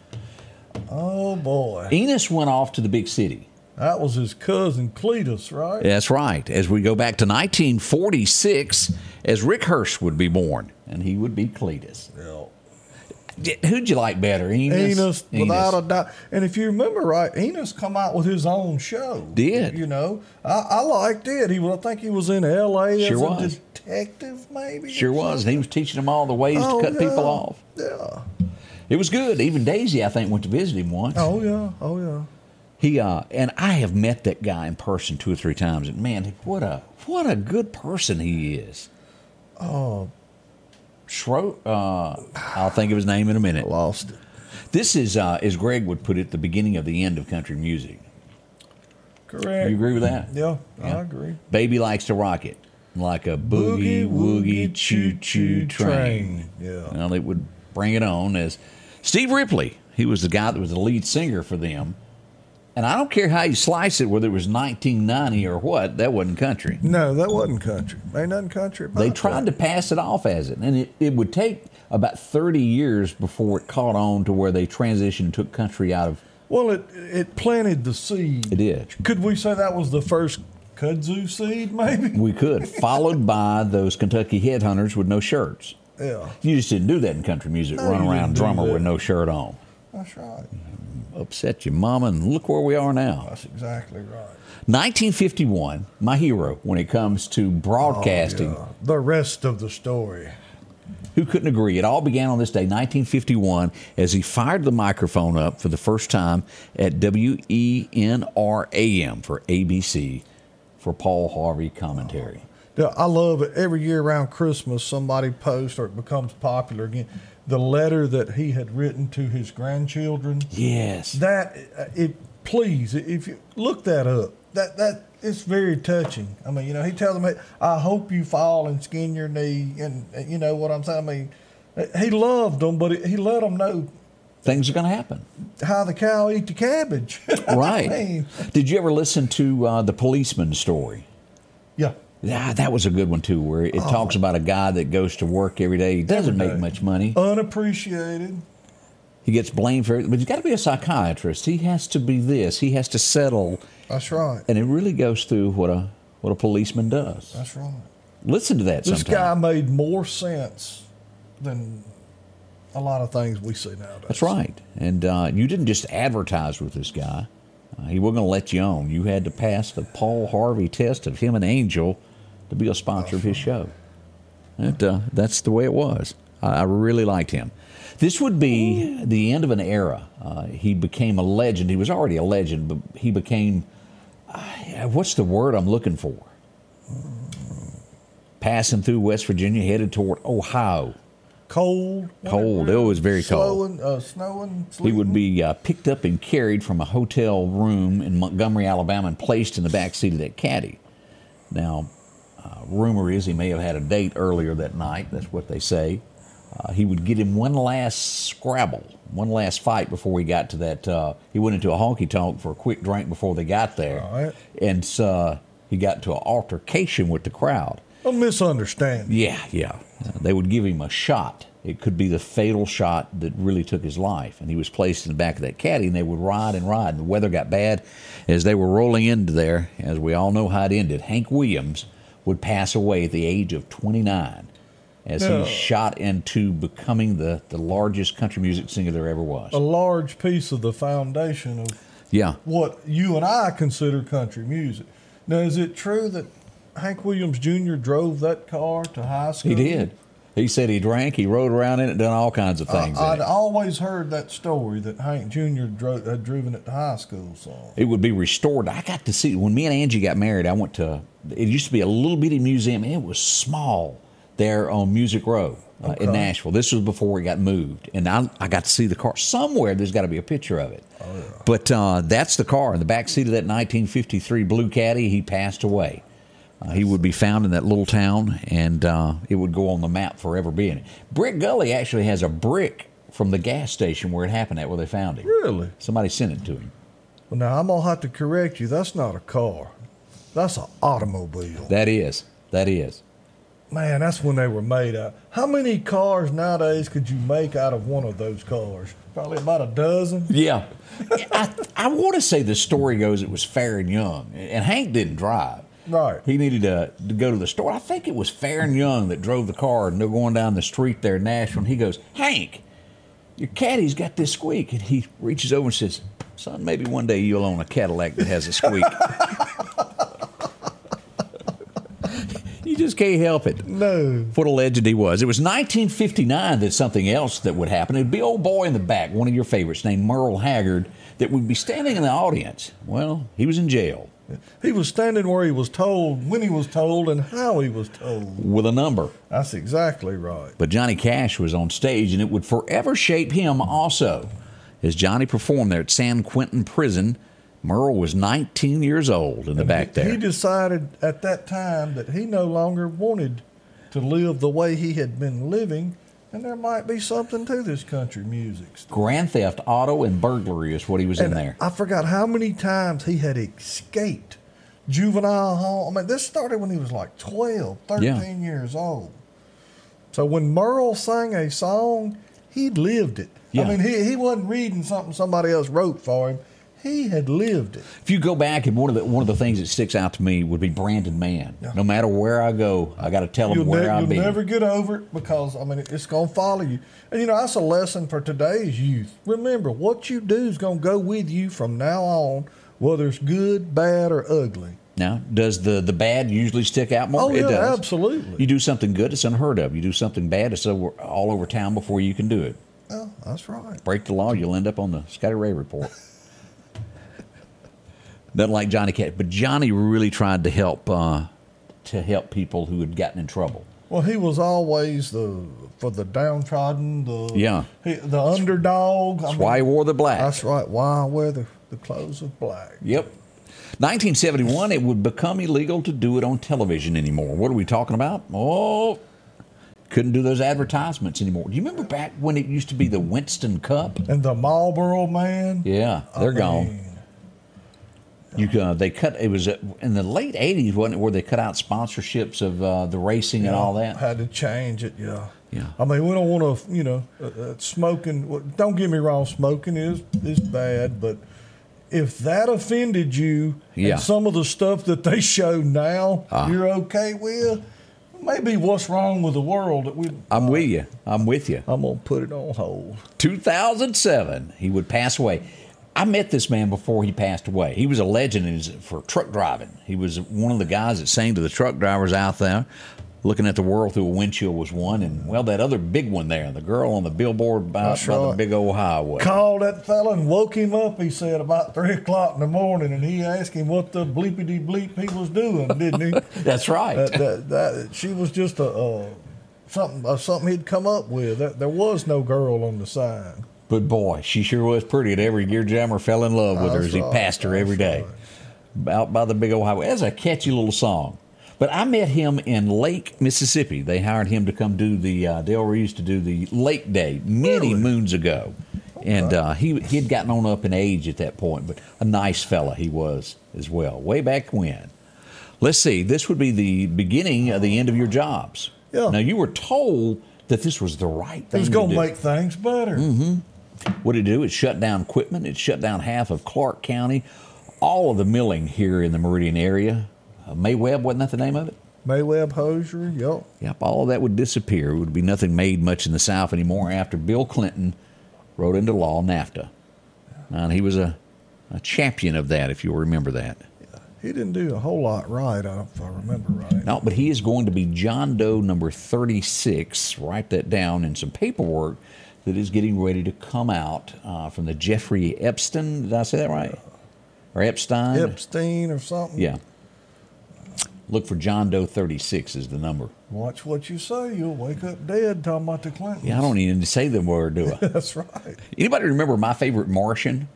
Oh boy, Enos went off to the big city. That was his cousin Cletus, right? That's right. As we go back to 1946, as Rick Hurst would be born, and he would be Cletus. Yeah. Who'd you like better, Enos? Enos, without a doubt. And if you remember right, Enos come out with his own show. Did. You know, I, I liked it. He was, I think he was in L.A. Sure as was. a detective, maybe. Sure was. He was teaching them all the ways Oh, to cut yeah. people off. Yeah. It was good. Even Daisy, I think, went to visit him once. Oh yeah. Oh yeah. He uh, and I have met that guy in person two or three times, and man, what a what a good person he is. Oh, Schro, uh, I'll think of his name in a minute. lost it. This is, uh, as Greg would put it, the beginning of the end of country music. Correct. You agree with that? Yeah, Yeah. I agree. Baby likes to rock it like a boogie woogie choo choo train. Yeah. Well, it would bring it on as Steve Ripley. He was the guy that was the lead singer for them. And I don't care how you slice it, whether it was 1990 or what, that wasn't country. No, that wasn't country. Ain't nothing country about They tried to pass it off as it, and it, it would take about 30 years before it caught on to where they transitioned, took country out of Well, it it planted the seed. it. Did Could we say that was the first kudzu seed? Maybe. we could, followed by those Kentucky headhunters with no shirts. Yeah, You just didn't do that in country music, No, run around drummer with no shirt on. that's right. Upset your mama, and look where we are now. That's exactly right. 1951, my hero when it comes to broadcasting. Oh, yeah. The rest of the story. Who couldn't agree? It all began on this day, 1951, as he fired the microphone up for the first time at E WENRAM for ABC for Paul Harvey commentary. Yeah, I love it. Every year around Christmas, somebody posts or it becomes popular again. The letter that he had written to his grandchildren. Yes. That uh, it please if you look that up. That that it's very touching. I mean, you know, he tells them, "I hope you fall and skin your knee," and you know what I'm saying. I mean, he loved them, but he let them know Things are going to happen. how the cow eat the cabbage. Right. I mean, Did you ever listen to uh, the policeman story? yeah. Yeah, that was a good one too, where it talks about a guy that goes to work every day. He doesn't make much money. Unappreciated. He gets blamed for it, but he's got to be a psychiatrist. He has to be this. He has to settle, That's right. and it really goes through what a what a policeman does. That's right. Listen to that. This sometime. guy made more sense than a lot of things we see nowadays. That's right. And uh, you didn't just advertise with this guy. He wasn't going to let you on. You had to pass the Paul Harvey test of him and Angel to be a sponsor of his show. And, uh, that's the way it was. I, I really liked him. This would be the end of an era. Uh, he became a legend. He was already a legend, but he became uh, what's the word I'm looking for? Passing through West Virginia, headed toward Ohio. Cold. Cold. It was very cold. Slowing, uh, snowing. He would be uh, picked up and carried from a hotel room in Montgomery, Alabama, and placed in the back seat of that caddy. Now, uh, rumor is he may have had a date earlier that night. That's what they say. Uh, he would get him one last scrabble, one last fight before he got to that. Uh, he went into a honky tonk for a quick drink before they got there, All right. and uh, he got to an altercation with the crowd. A misunderstanding. Yeah, yeah. They would give him a shot. It could be the fatal shot that really took his life. And he was placed in the back of that caddy, and they would ride and ride. And the weather got bad as they were rolling into there. As we all know how it ended, Hank Williams would pass away at the age of 29 as he shot into becoming the, the largest country music singer there ever was. A large piece of the foundation of Yeah. what you and I consider country music. Now, is it true that Hank Williams Jr. drove that car to high school? He did. He said he drank, he rode around in it, done all kinds of things. in I'd it. always heard that story that Hank Jr. Dro- had driven it to high school. So it would be restored. I got to see when me and Angie got married. I went to it used to be a little bitty museum. It was small there on Music Row uh, in Nashville. This was before it got moved, and I, I got to see the car somewhere. There's got to be a picture of it. Oh, yeah. But uh, that's the car in the back seat of that 1953 Blue Caddy. He passed away. Uh, he would be found in that little town, and uh, it would go on the map forever being. Brick Gully actually has a brick from the gas station where it happened at, where they found him. Really? Somebody sent it to him. well, now I'm gonna have to correct you. That's not a car. That's an automobile. That is. That is. Man, that's when they were made out. How many cars nowadays could you make out of one of those cars? Probably about a dozen. Yeah. I, I want to say the story goes it was Faron Young, and Hank didn't drive. Right. He needed to, to go to the store. I think it was Faron Young that drove the car, and they're going down the street there in Nashville. And he goes, Hank, your caddy's got this squeak. And he reaches over and says, Son, maybe one day you'll own a Cadillac that has a squeak. you just can't help it. No. What a legend he was. It was 1959 that something else that would happen. It'd be old boy in the back, one of your favorites, named Merle Haggard, that would be standing in the audience. Well, he was in jail He was standing where he was told, when he was told, and how he was told. with a number. That's exactly right. But Johnny Cash was on stage, and it would forever shape him also. As Johnny performed there at San Quentin Prison, Merle was 19 years old in the back He there. He decided at that time that he no longer wanted to live the way he had been living, and there might be something to this country music. Grand theft, auto, and burglary is what he was in there. I forgot how many times he had escaped juvenile hall. I mean, this started when he was like 12, 13 Yeah. years old. So when Merle sang a song, he lived it. Yeah. I mean, he, he wasn't reading something somebody else wrote for him. He had lived it. If you go back, and one of the one of the things that sticks out to me would be Branded Man. Yeah. No matter where I go, I got to tell him You'll, where ne- I've you'll been. never get over it because I mean it's going to follow you. And you know that's a lesson for today's youth. Remember, what you do is going to go with you from now on, whether it's good, bad, or ugly. Now, does the the bad usually stick out more? Oh, it yeah, does. absolutely. You do something good, it's unheard of. You do something bad, it's over, all over town before you can do it. Oh, that's right. Break the law, you'll end up on the Scotty Ray report. Doesn't like Johnny Cash, but Johnny really tried to help uh, to help people who had gotten in trouble. Well, he was always the for the downtrodden, the Yeah. he, the underdog. I That's why he wore the black. That's right. Why I wear the, the clothes of black? Yep. 1971, it would become illegal to do it on television anymore. What are we talking about? Oh, couldn't do those advertisements anymore. Do you remember back when it used to be the Winston Cup? And the Marlboro man. Yeah, they're gone. You uh, they cut. It was uh, in the late '80s, wasn't it, where they cut out sponsorships of uh, the racing and all that? Had to change it, yeah. Yeah. I mean, we don't want to, you know, uh, uh, smoking. Don't get me wrong, smoking is is bad, but if that offended you, Yeah. and some of the stuff that they show now, Ah. you're okay with. Maybe what's wrong with the world that we. I'm with you. I'm with you. I'm gonna put it on hold. 2007, he would pass away. I met this man before he passed away. He was a legend for truck driving. He was one of the guys that sang to the truck drivers out there. Looking at the world through a windshield was one, and well, that other big one there, the girl on the billboard by, by the big old highway. Called that fella and woke him up. He said about three o'clock in the morning, and he asked him what the bleepity bleep he was doing, didn't he? That's right. that, that, that, she was just a, a something uh, something he'd come up with. There, there was no girl on the sign. But boy, she sure was pretty. And every gear jammer fell in love with her as he right, passed her every day. Out by the big old highway. That's a catchy little song. But I met him in Lake, Mississippi. They hired him to come do the, uh, Dale used to do the Lake Day many moons ago. And uh, he, he had gotten on up in age at that point, but a nice fella he was as well, way back when. Let's see, this would be the beginning of the end of your jobs. Yeah. Now, you were told that this was the right thing. It was going do. to make things better. What did it do? It shut down equipment. It shut down half of Clarke County, all of the milling here in the Meridian area. Uh, Mayweb, wasn't that the name of it? Mayweb hosiery, yep. Yep, all of that would disappear. It would be nothing made much in the South anymore after Bill Clinton wrote into law NAFTA. And he was a, a champion of that, if you'll remember that. He didn't do a whole lot right, I don't- if I remember right. No, but he is going to be John Doe number 36. Write that down in some paperwork that is getting ready to come out uh, from the Jeffrey Epstein. Did I say that right? Or Epstein? Epstein or something. Yeah. Look for John Doe 36 is the number. Watch what you say. You'll wake up dead talking about the Clintons. Yeah, I don't even say the word, do I? That's right. Anybody remember my favorite Martian?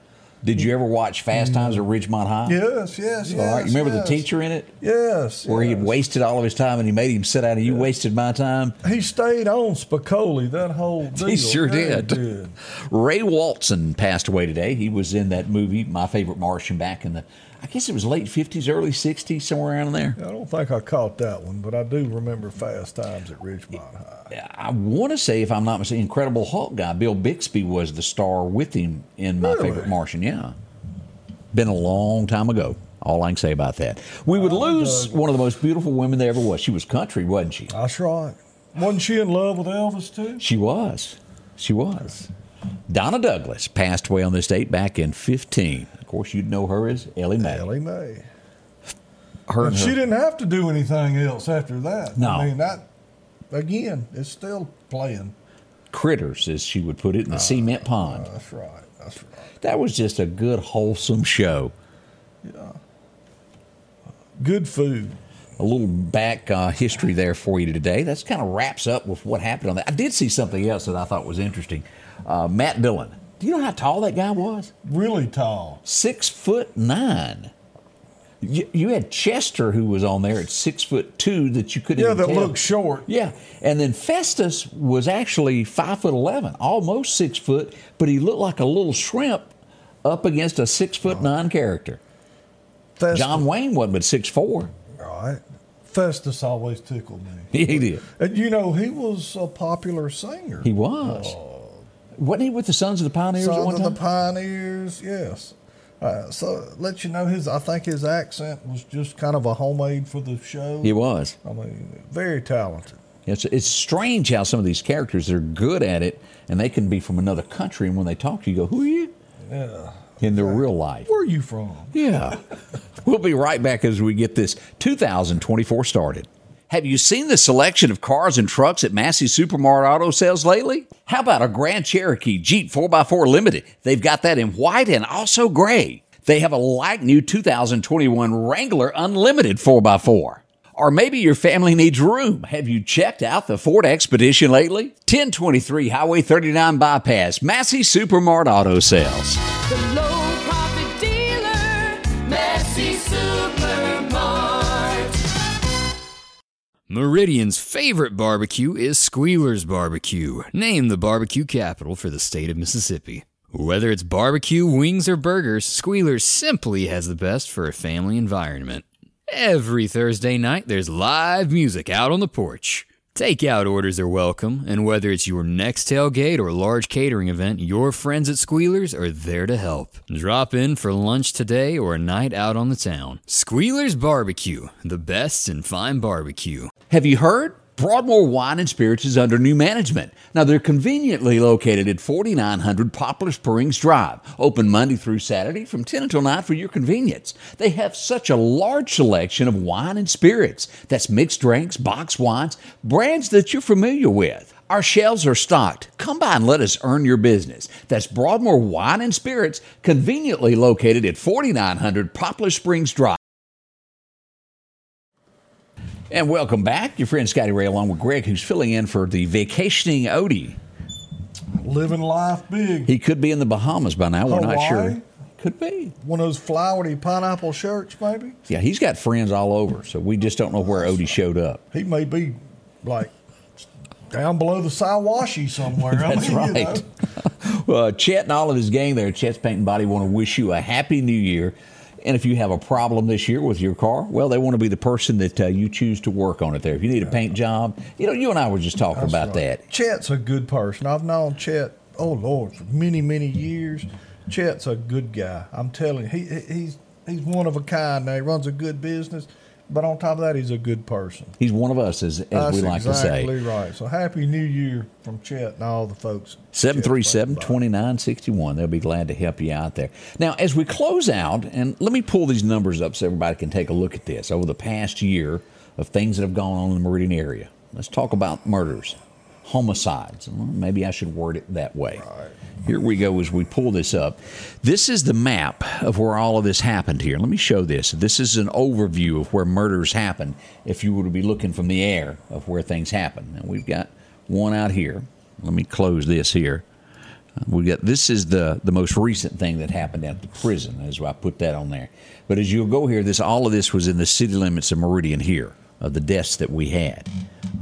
Did you ever watch Fast mm. Times at Ridgemont High? Yes, yes, yes. All right. You remember yes. the teacher in it? Yes. Where he yes. had wasted all of his time and he made him sit out and you wasted my time? He stayed on Spicoli that whole deal. He sure Yeah, did. Ray Walston passed away today. He was in that movie, My Favorite Martian, back in the, I guess it was late 50s, early 60s, somewhere around there. I don't think I caught that one, but I do remember Fast Times at Ridgemont High. I want to say, if I'm not mistaken, Incredible Hulk guy, Bill Bixby was the star with him in My Really? Favorite Martian. Yeah. Been a long time ago. All I can say about that. We would oh, lose one of the most beautiful women there ever was. She was country, wasn't she? That's right. Wasn't she in love with Elvis too? She was. She was. Donna Douglas passed away on this date back in 15. Of course, you'd know her as Ellie Mae. Ellie Mae. Her And and she didn't have to do anything else after that. No. I mean that again, it's still playing. critters, as she would put it, in the cement pond. That's right. That's right. That was just a good, wholesome show. Yeah. Good food. A little back uh, history there for you today. That's kind of wraps up with what happened on that. I did see something else that I thought was interesting. Uh, Matt Dillon. Do you know how tall that guy was? Really tall. Six foot nine. You, you had Chester who was on there at six foot two that you couldn't Yeah, even that tell. looked short. Yeah, and then Festus was actually five foot eleven, almost six foot, but he looked like a little shrimp up against a six foot nine character. Festus, John Wayne wasn't but six four. Right. Festus always tickled me. He did. And you know, he was a popular singer. He was. Wasn't he with the Sons of the Pioneers Sons of the Pioneers, yes. Uh, so let you know his. I think his accent was just kind of a homemade for the show. he was. I mean, very talented. It's, it's strange how some of these characters they're good at it, and they can be from another country, and when they talk to you, you go, "Who are you?" Yeah. In their real life. Where are you from? Yeah. we'll be right back as we get this 2024 started. Have you seen the selection of cars and trucks at Massey Supermart Auto Sales lately? How about a Grand Cherokee Jeep 4x4 Limited? They've got that in white and also gray. They have a like new 2021 Wrangler Unlimited 4x4. Or maybe your family needs room. Have you checked out the Ford Expedition lately? 1023 Highway 39 Bypass, Massey Supermart Auto Sales. Meridian's favorite barbecue is Squealer's Barbecue, named the barbecue capital for the state of Mississippi. Whether it's barbecue, wings, or burgers, Squealer's simply has the best for a family environment. Every Thursday night, there's live music out on the porch. Takeout orders are welcome, and whether it's your next tailgate or large catering event, your friends at Squealers are there to help. Drop in for lunch today or a night out on the town. Squealers Barbecue, the best in fine barbecue. Have you heard? Broadmoor Wine and Spirits is under new management. Now they're conveniently located at 4900 Poplar Springs Drive, open Monday through Saturday from 10 until 9 for your convenience. They have such a large selection of wine and spirits. That's mixed drinks, box wines, brands that you're familiar with. Our shelves are stocked. Come by and let us earn your business. That's Broadmoor Wine and Spirits, conveniently located at 4900 Poplar Springs Drive. And welcome back. Your friend Scotty Ray along with Greg, who's filling in for the vacationing Odie. Living life big. He could be in the Bahamas by now. We're not sure. Could be. One of those flowery pineapple shirts, maybe. Yeah, he's got friends all over, so we just don't know where Odie showed up. He may be like down below the Sowashee somewhere. I That's mean, you right. know. Well, Chet and all of his gang there, Chet's Paint and Body, want to wish you a happy new year. And if you have a problem this year with your car, well, they want to be the person that uh, you choose to work on it there. If you need a paint job, you know, you and I were just talking That's about right. that. Chet's a good person. I've known Chet, oh Lord, for many, many years. Chet's a good guy. I'm telling you, he he- he's he's one of a kind. Now he runs a good business, but on top of that, he's a good person. He's one of us, as, as That's we like exactly to say. right. So happy New Year from Chet and all the folks. 737 2961. They'll be glad to help you out there. Now, as we close out, and let me pull these numbers up so everybody can take a look at this over the past year of things that have gone on in the Meridian area. Let's talk about murders, homicides. Well, maybe I should word it that way. Here we go as we pull this up. This is the map of where all of this happened here. Let me show this. This is an overview of where murders happen if you were to be looking from the air of where things happen. And we've got one out here. Let me close this here. Uh, We got this is the the most recent thing that happened at the prison, as I put that on there. But as you'll go here, this all of this was in the city limits of Meridian here of the deaths that we had,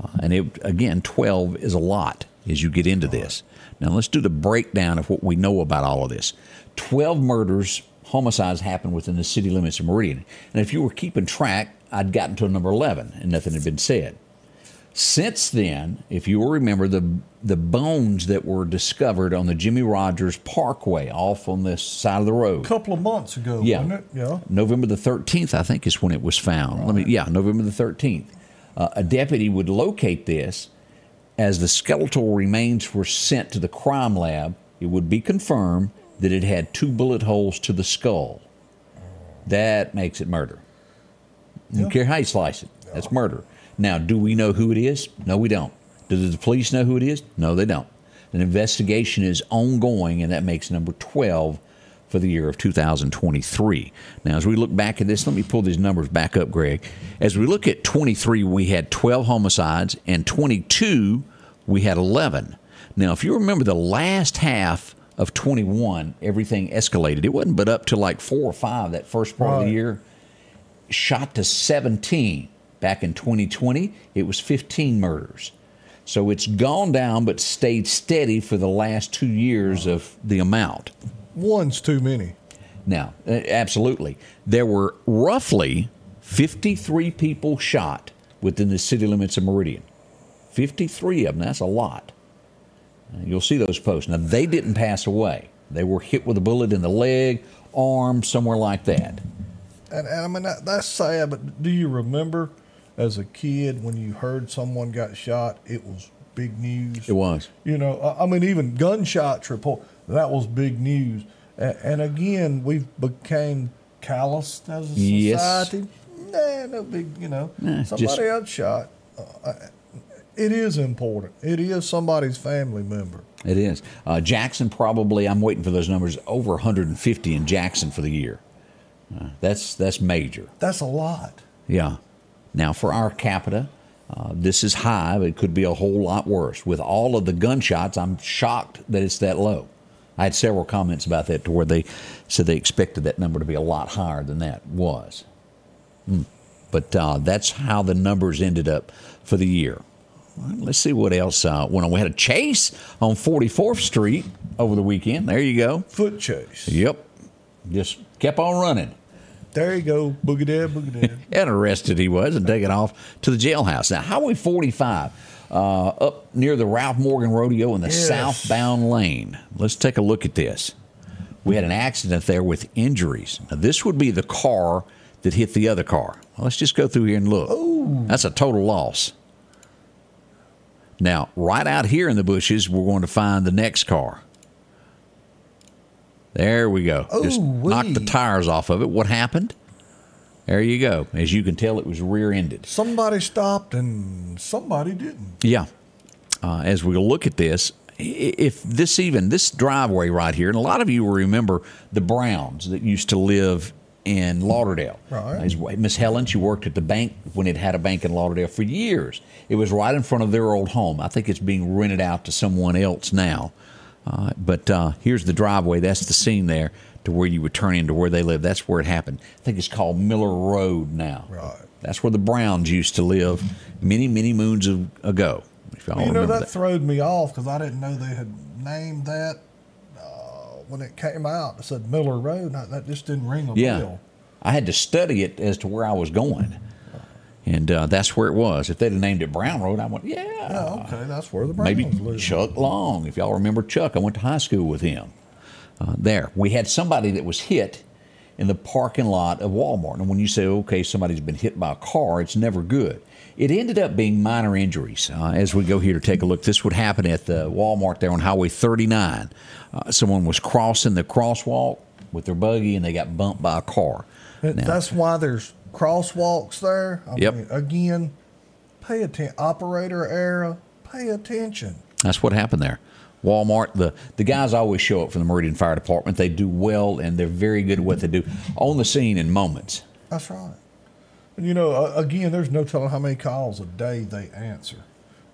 uh, and it again twelve is a lot as you get into this. Now let's do the breakdown of what we know about all of this. Twelve murders, homicides happened within the city limits of Meridian, and if you were keeping track, I'd gotten to number eleven, and nothing had been said. Since then, if you will remember the the bones that were discovered on the Jimmie Rodgers Parkway off on this side of the road. A couple of months ago, Yeah. wasn't it? Yeah. November the 13th, I think, is when it was found. Let me, yeah, November the 13th. Uh, a deputy would locate this. As the skeletal remains were sent to the crime lab, it would be confirmed that it had two bullet holes to the skull. That makes it murder. You don't care how you slice it. That's murder. Now, do we know who it is? No, we don't. Do the police know who it is? No, they don't. An investigation is ongoing, and that makes number 12 for the year of 2023. Now, as we look back at this, let me pull these numbers back up, Greg. As we look at 23, we had 12 homicides, and 22, we had 11. Now, if you remember the last half of 21, everything escalated. It wasn't but up to like four or five that first part of the year shot to 17. Back in 2020, it was 15 murders. So it's gone down but stayed steady for the last two years of the amount. One's too many. Now, uh, absolutely. There were roughly 53 people shot within the city limits of Meridian. 53 of them, that's a lot. Uh, You'll see those posts. Now, they didn't pass away. They were hit with a bullet in the leg, arm, somewhere like that. And, and I mean, that, that's sad, but do you remember as a kid when you heard someone got shot, it was big news? It was. You know, I I mean, even gunshots report, that was big news. And, and again, we've became calloused as a Yes. society. Nah, no big, you know, Nah, somebody just- got shot. Uh, it is important. It is somebody's family member. It is. Uh, Jackson probably. I'm waiting for those numbers. Over 150 in Jackson for the year. Uh, that's that's major. That's a lot. Yeah. Now for our capita, uh, this is high, but it could be a whole lot worse. With all of the gunshots, I'm shocked that it's that low. I had several comments about that to where they said they expected that number to be a lot higher than that was. Hmm. But uh, that's how the numbers ended up for the year. Let's see what else uh, went on. We had a chase on 44th Street over the weekend. There you go. Foot chase. Yep. Just kept on running. There you go. Boogie dad, boogie dad. and arrested he was and taken off to the jailhouse. Now, Highway 45, uh, up near the Ralph Morgan Rodeo in the Yes. southbound lane. Let's take a look at this. We had an accident there with injuries. Now, this would be the car that hit the other car. Well, let's just go through here and look. That's a total loss. Now, right out here in the bushes, we're going to find the next car. There we go. Just Ooh-wee. knocked the tires off of it. What happened? There you go. As you can tell, it was rear ended. Somebody stopped and somebody didn't. Yeah. Uh, as we look at this, if this even, this driveway right here, and a lot of you will remember the Browns that used to live in Lauderdale. Right. Miss Helen, she worked at the bank when it had a bank in Lauderdale for years. It was right in front of their old home. I think it's being rented out to someone else now. Uh, but uh, here's the driveway. That's the scene there to where you would turn into where they live. That's where it happened. I think it's called Miller Road now. Right. That's where the Browns used to live many, many moons of- ago. If y'all you know that, that. throwed me off because I didn't know they had named that uh, when it came out. It said Miller Road. that just didn't ring a Yeah. bell. I had to study it as to where I was going. And uh, that's where it was. If they'd have named it Brown Road, I went, yeah. Yeah, okay, that's where the Browns Maybe live. Chuck Long. If y'all remember Chuck, I went to high school with him. Uh, there. We had somebody that was hit in the parking lot of Walmart. And when you say, okay, somebody's been hit by a car, it's never good. It ended up being minor injuries. Uh, as we go here to take a look, this would happen at the Walmart there on Highway 39. Uh, someone was crossing the crosswalk with their buggy and they got bumped by a car. Now- That's why there's crosswalks there. I Yep. mean, again, pay attention. Operator error. Pay attention. That's what happened there. Walmart, the, the guys always show up from the Meridian Fire Department. They do well and they're very good at what they do on the scene in moments. That's right. And you know, uh, again, there's no telling how many calls a day they answer.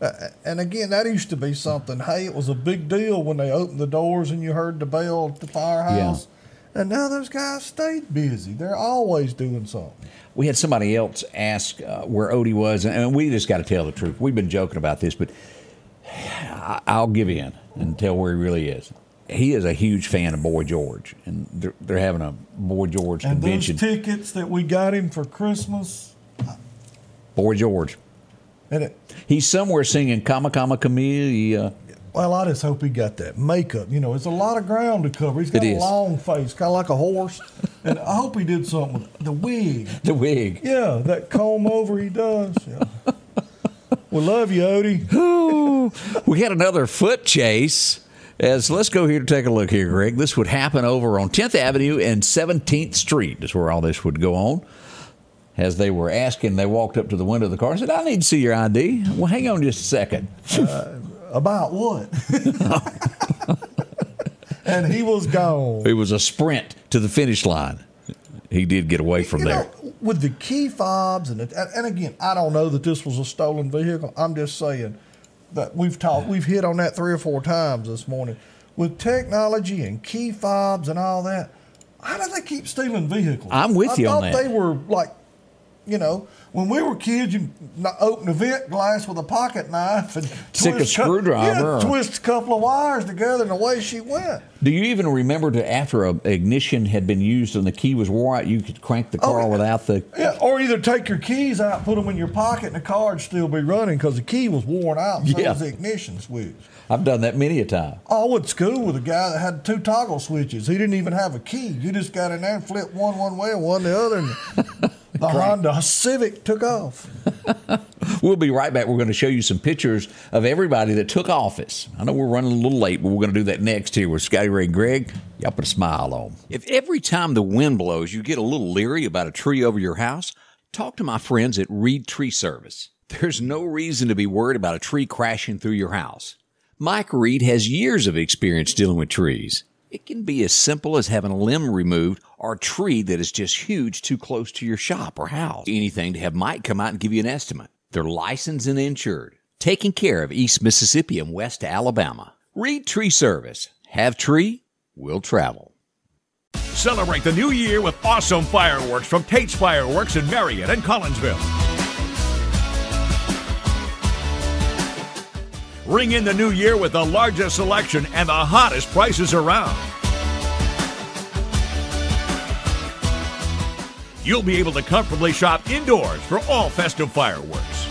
Uh, and again, that used to be something. Hey, it was a big deal when they opened the doors and you heard the bell at the firehouse. Yeah. And now those guys stayed busy. They're always doing something. We had somebody else ask uh, where Odie was, and we just got to tell the truth. We've been joking about this, but I'll give in and tell where he really is. He is a huge fan of Boy George, and they're, they're having a Boy George And convention. those tickets that we got him for Christmas, Boy George. and it, He's somewhere singing Karma Karma Chameleon. well, I just hope he got that makeup. You know, it's a lot of ground to cover. He's got It a is. long face, kind of like a horse. and I hope he did something with the wig. The wig. Yeah, that comb over he does. Yeah. We love you, Odie. we had another foot chase. As let's go here to take a look here, Greg. This would happen over on 10th Avenue and 17th Street. Is where all this would go on. As they were asking, they walked up to the window of the car and said, "I need to see your ID." Well, hang on just a second. Uh, about what? and he was gone. It was a sprint to the finish line. He did get away from you there. know, with the key fobs and, the, and again, I don't know that this was a stolen vehicle. I'm just saying that we've talked, we've hit on that three or four times this morning. With technology and key fobs and all that, how do they keep stealing vehicles? I'm with I you on thought that. They were like, you know, when we were kids, you open a vent glass with a pocket knife and Stick a twist cou- screwdriver yeah, twist a couple of wires together, and away she went. Do you even remember to after a ignition had been used and the key was wore out, you could crank the oh, car yeah. without the Yeah, or either take your keys out, put them in your pocket, and the car would still be running because the key was worn out. And so Yeah. was the ignition switch. I've done that many a time. I went to school with a guy that had two toggle switches. He didn't even have a key. You just got in there and flipped one one way and one the other, and the Honda Civic took off. We'll be right back. We're going to show you some pictures of everybody that took office. I know we're running a little late, but we're going to do that next here with Scotty Ray and Greg. Y'all put a smile on. If every time the wind blows you get a little leery about a tree over your house, talk to my friends at Reed Tree Service. There's no reason to be worried about a tree crashing through your house. Mike Reed has years of experience dealing with trees. It can be as simple as having a limb removed or a tree that is just huge too close to your shop or house. Anything to have Mike come out and give you an estimate. They're licensed and insured, taking care of East Mississippi and West Alabama. Reed Tree Service. Have tree, will travel. Celebrate the new year with awesome fireworks from Tate's Fireworks in Marion and Collinsville. Ring in the new year with the largest selection and the hottest prices around. You'll be able to comfortably shop indoors for all festive fireworks.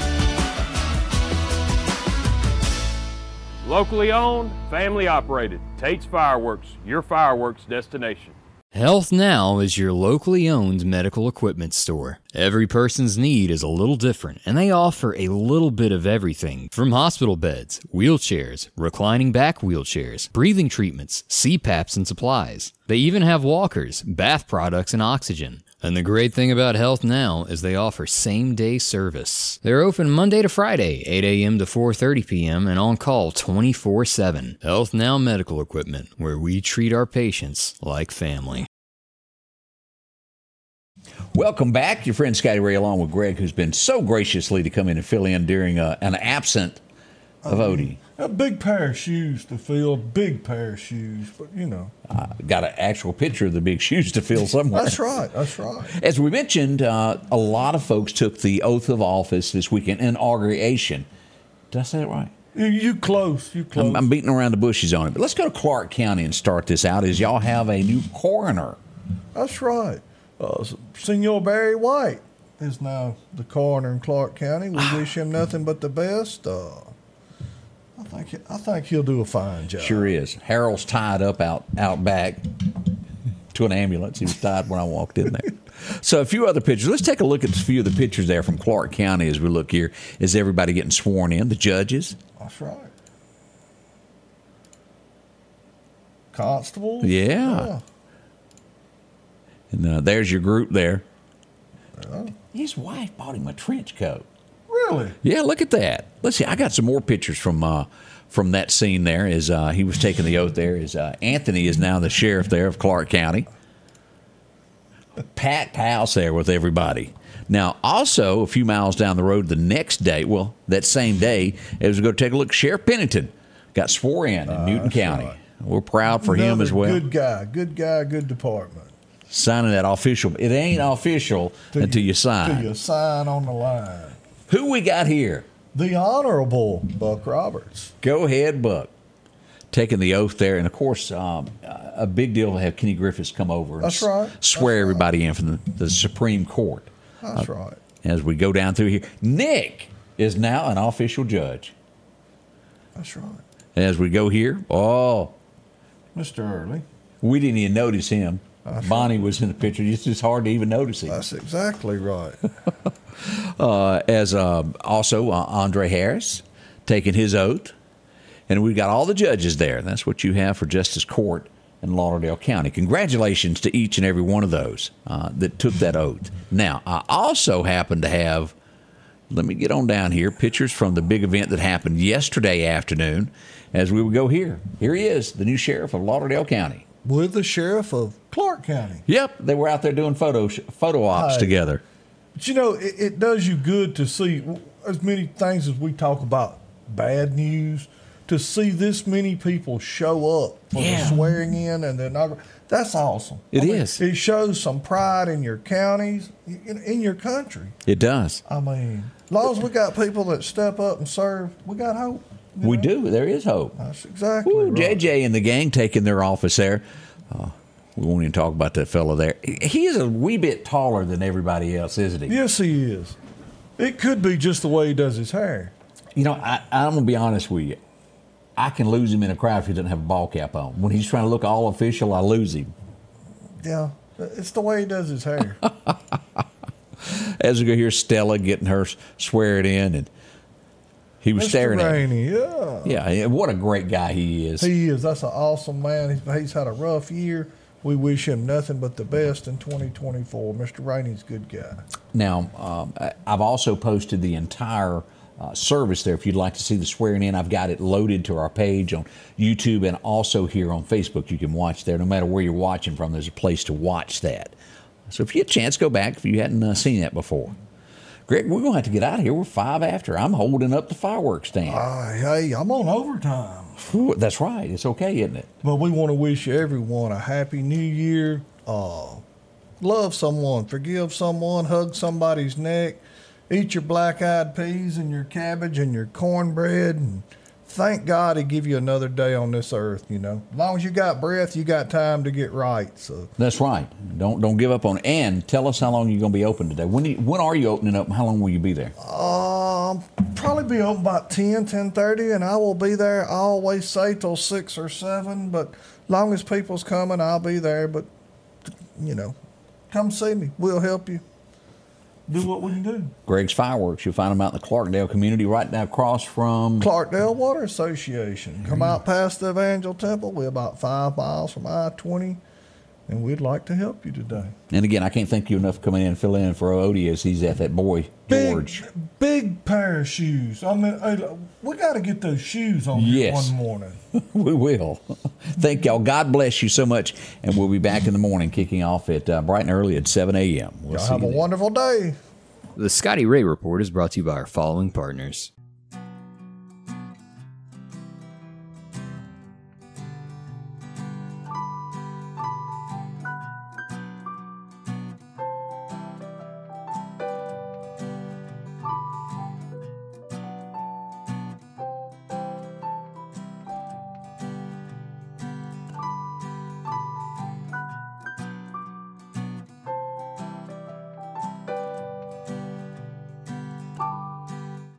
Locally owned, family operated. Tate's Fireworks, your fireworks destination. Health Now is your locally owned medical equipment store. Every person's need is a little different, and they offer a little bit of everything from hospital beds, wheelchairs, reclining back wheelchairs, breathing treatments, CPAPs, and supplies. They even have walkers, bath products, and oxygen. And the great thing about Health Now is they offer same-day service. They're open Monday to Friday, 8 a.m. to 4:30 p.m. and on call 24/7. Health Now Medical Equipment, where we treat our patients like family. Welcome back, your friend Scotty Ray, along with Greg, who's been so graciously to come in and fill in during uh, an absent of Odie. A big pair of shoes to fill, big pair of shoes, but you know. Uh, got an actual picture of the big shoes to fill somewhere. That's right. That's right. As we mentioned, uh, a lot of folks took the oath of office this weekend, inauguration. Did I say that right? You, you close. You close. I'm, I'm beating around the bushes on it. But let's go to Clarke County and start this out as y'all have a new coroner. That's right. Uh, Senor Barry White is now the coroner in Clarke County. We wish him nothing but the best. Uh, I think I think he'll do a fine job. Sure is. Harold's tied up out out back to an ambulance. He was tied when I walked in there. So a few other pictures. Let's take a look at a few of the pictures there from Clarke County as we look here. Is everybody getting sworn in? The judges? That's right. Constable. Yeah. And uh, there's your group there. Yeah. His wife bought him a trench coat. Really? Yeah, look at that. Let's see. I got some more pictures from uh, from that scene there. As uh, he was taking the oath there, as uh, Anthony is now the sheriff there of Clarke County. Packed house there with everybody. Now, also a few miles down the road, the next day, well, that same day, as we go take a look, Sheriff Pennington got sworn in in Newton County. right. We're proud for him as well. Good guy. Good guy. Good department. Signing that official. It ain't official until you, sign. Till you sign on the line. Who we got here? The Honorable Buck Roberts. Go ahead, Buck. Taking the oath there, and of course, um, a big deal to have Kenny Griffis come over and That's s- right. swear everybody in from the, the Supreme Court. That's Uh, right. As we go down through here, Nick is now an official judge. That's right. As we go here, oh, Mr. Early. we didn't even notice him. That's Bonnie was in the picture. It's just hard to even notice him. That's exactly right. uh, as um, also uh, Andre Harris taking his oath. And we've got all the judges there. That's what you have for Justice Court in Lauderdale County. Congratulations to each and every one of those uh, that took that oath. Now, I also happen to have, let me get on down here, pictures from the big event that happened yesterday afternoon as we would go here. Here he is, the new sheriff of Lauderdale County. With the sheriff of Clarke County. Yep, they were out there doing photo photo ops together. But you know, it, it does you good to see as many things as we talk about bad news. To see this many people show up for Yeah. the swearing in and the inauguration, that's awesome. It It is. is. It shows some pride in your counties, in, in your country. It does. I mean, as long as we got people that step up and serve, we got hope. We know? do. There is hope. That's exactly Ooh, right. JJ and the gang taking their office there. Uh, we won't even talk about that fellow there. He is a wee bit taller than everybody else, isn't he? Yes, he is. It could be just the way he does his hair. You know, I, I'm going to be honest with you. I can lose him in a crowd if he doesn't have a ball cap on. When he's trying to look all official, I lose him. Yeah, it's the way he does his hair. As we go here, Stella getting her swearing in, and he was Mr. staring at me. Yeah. Yeah, yeah, what a great guy he is. He is. That's an awesome man. He's, he's had a rough year. We wish him nothing but the best in 2024. Mr. Rainey's a good guy. Now, um, I've also posted the entire uh, service there. If you'd like to see the swearing in, I've got it loaded to our page on YouTube and also here on Facebook. You can watch there. No matter where you're watching from, there's a place to watch that. So if you get a chance, go back if you hadn't uh, seen that before. Greg, we're going to have to get out of here. We're five after. I'm holding up the fireworks stand. Ah, hey, I'm on overtime. Whew, that's right. It's okay, isn't it? But we want to wish everyone a happy new year. Uh, love someone, forgive someone, hug somebody's neck, eat your black eyed peas and your cabbage and your cornbread. And thank God He give you another day on this earth, you know. As long as you got breath, you got time to get right. So That's right. Don't don't give up on it. And tell us how long you're going to be open today. When you, when are you opening up? How long will you be there? Um, probably be open about 10, 10.30, and I will be there. I always say till 6 or 7, but long as people's coming, I'll be there. But, you know, come see me. We'll help you do what we can do. Greg's Fireworks. You'll find them out in the Clarkdale community right now across from. Clarkdale Water Association. Come out past the Evangel Temple. We're about five miles from I-20. And we'd like to help you today. And again, I can't thank you enough for coming in and filling in for Odie as he's at that boy George. Big, big pair of shoes. I mean, hey, we got to get those shoes on Yes. one morning. we will. Thank y'all. God bless you so much. And we'll be back in the morning, kicking off at uh, bright and early at 7 a.m. We'll Y'all see have you a then. wonderful day. The Scotty Ray Report is brought to you by our following partners.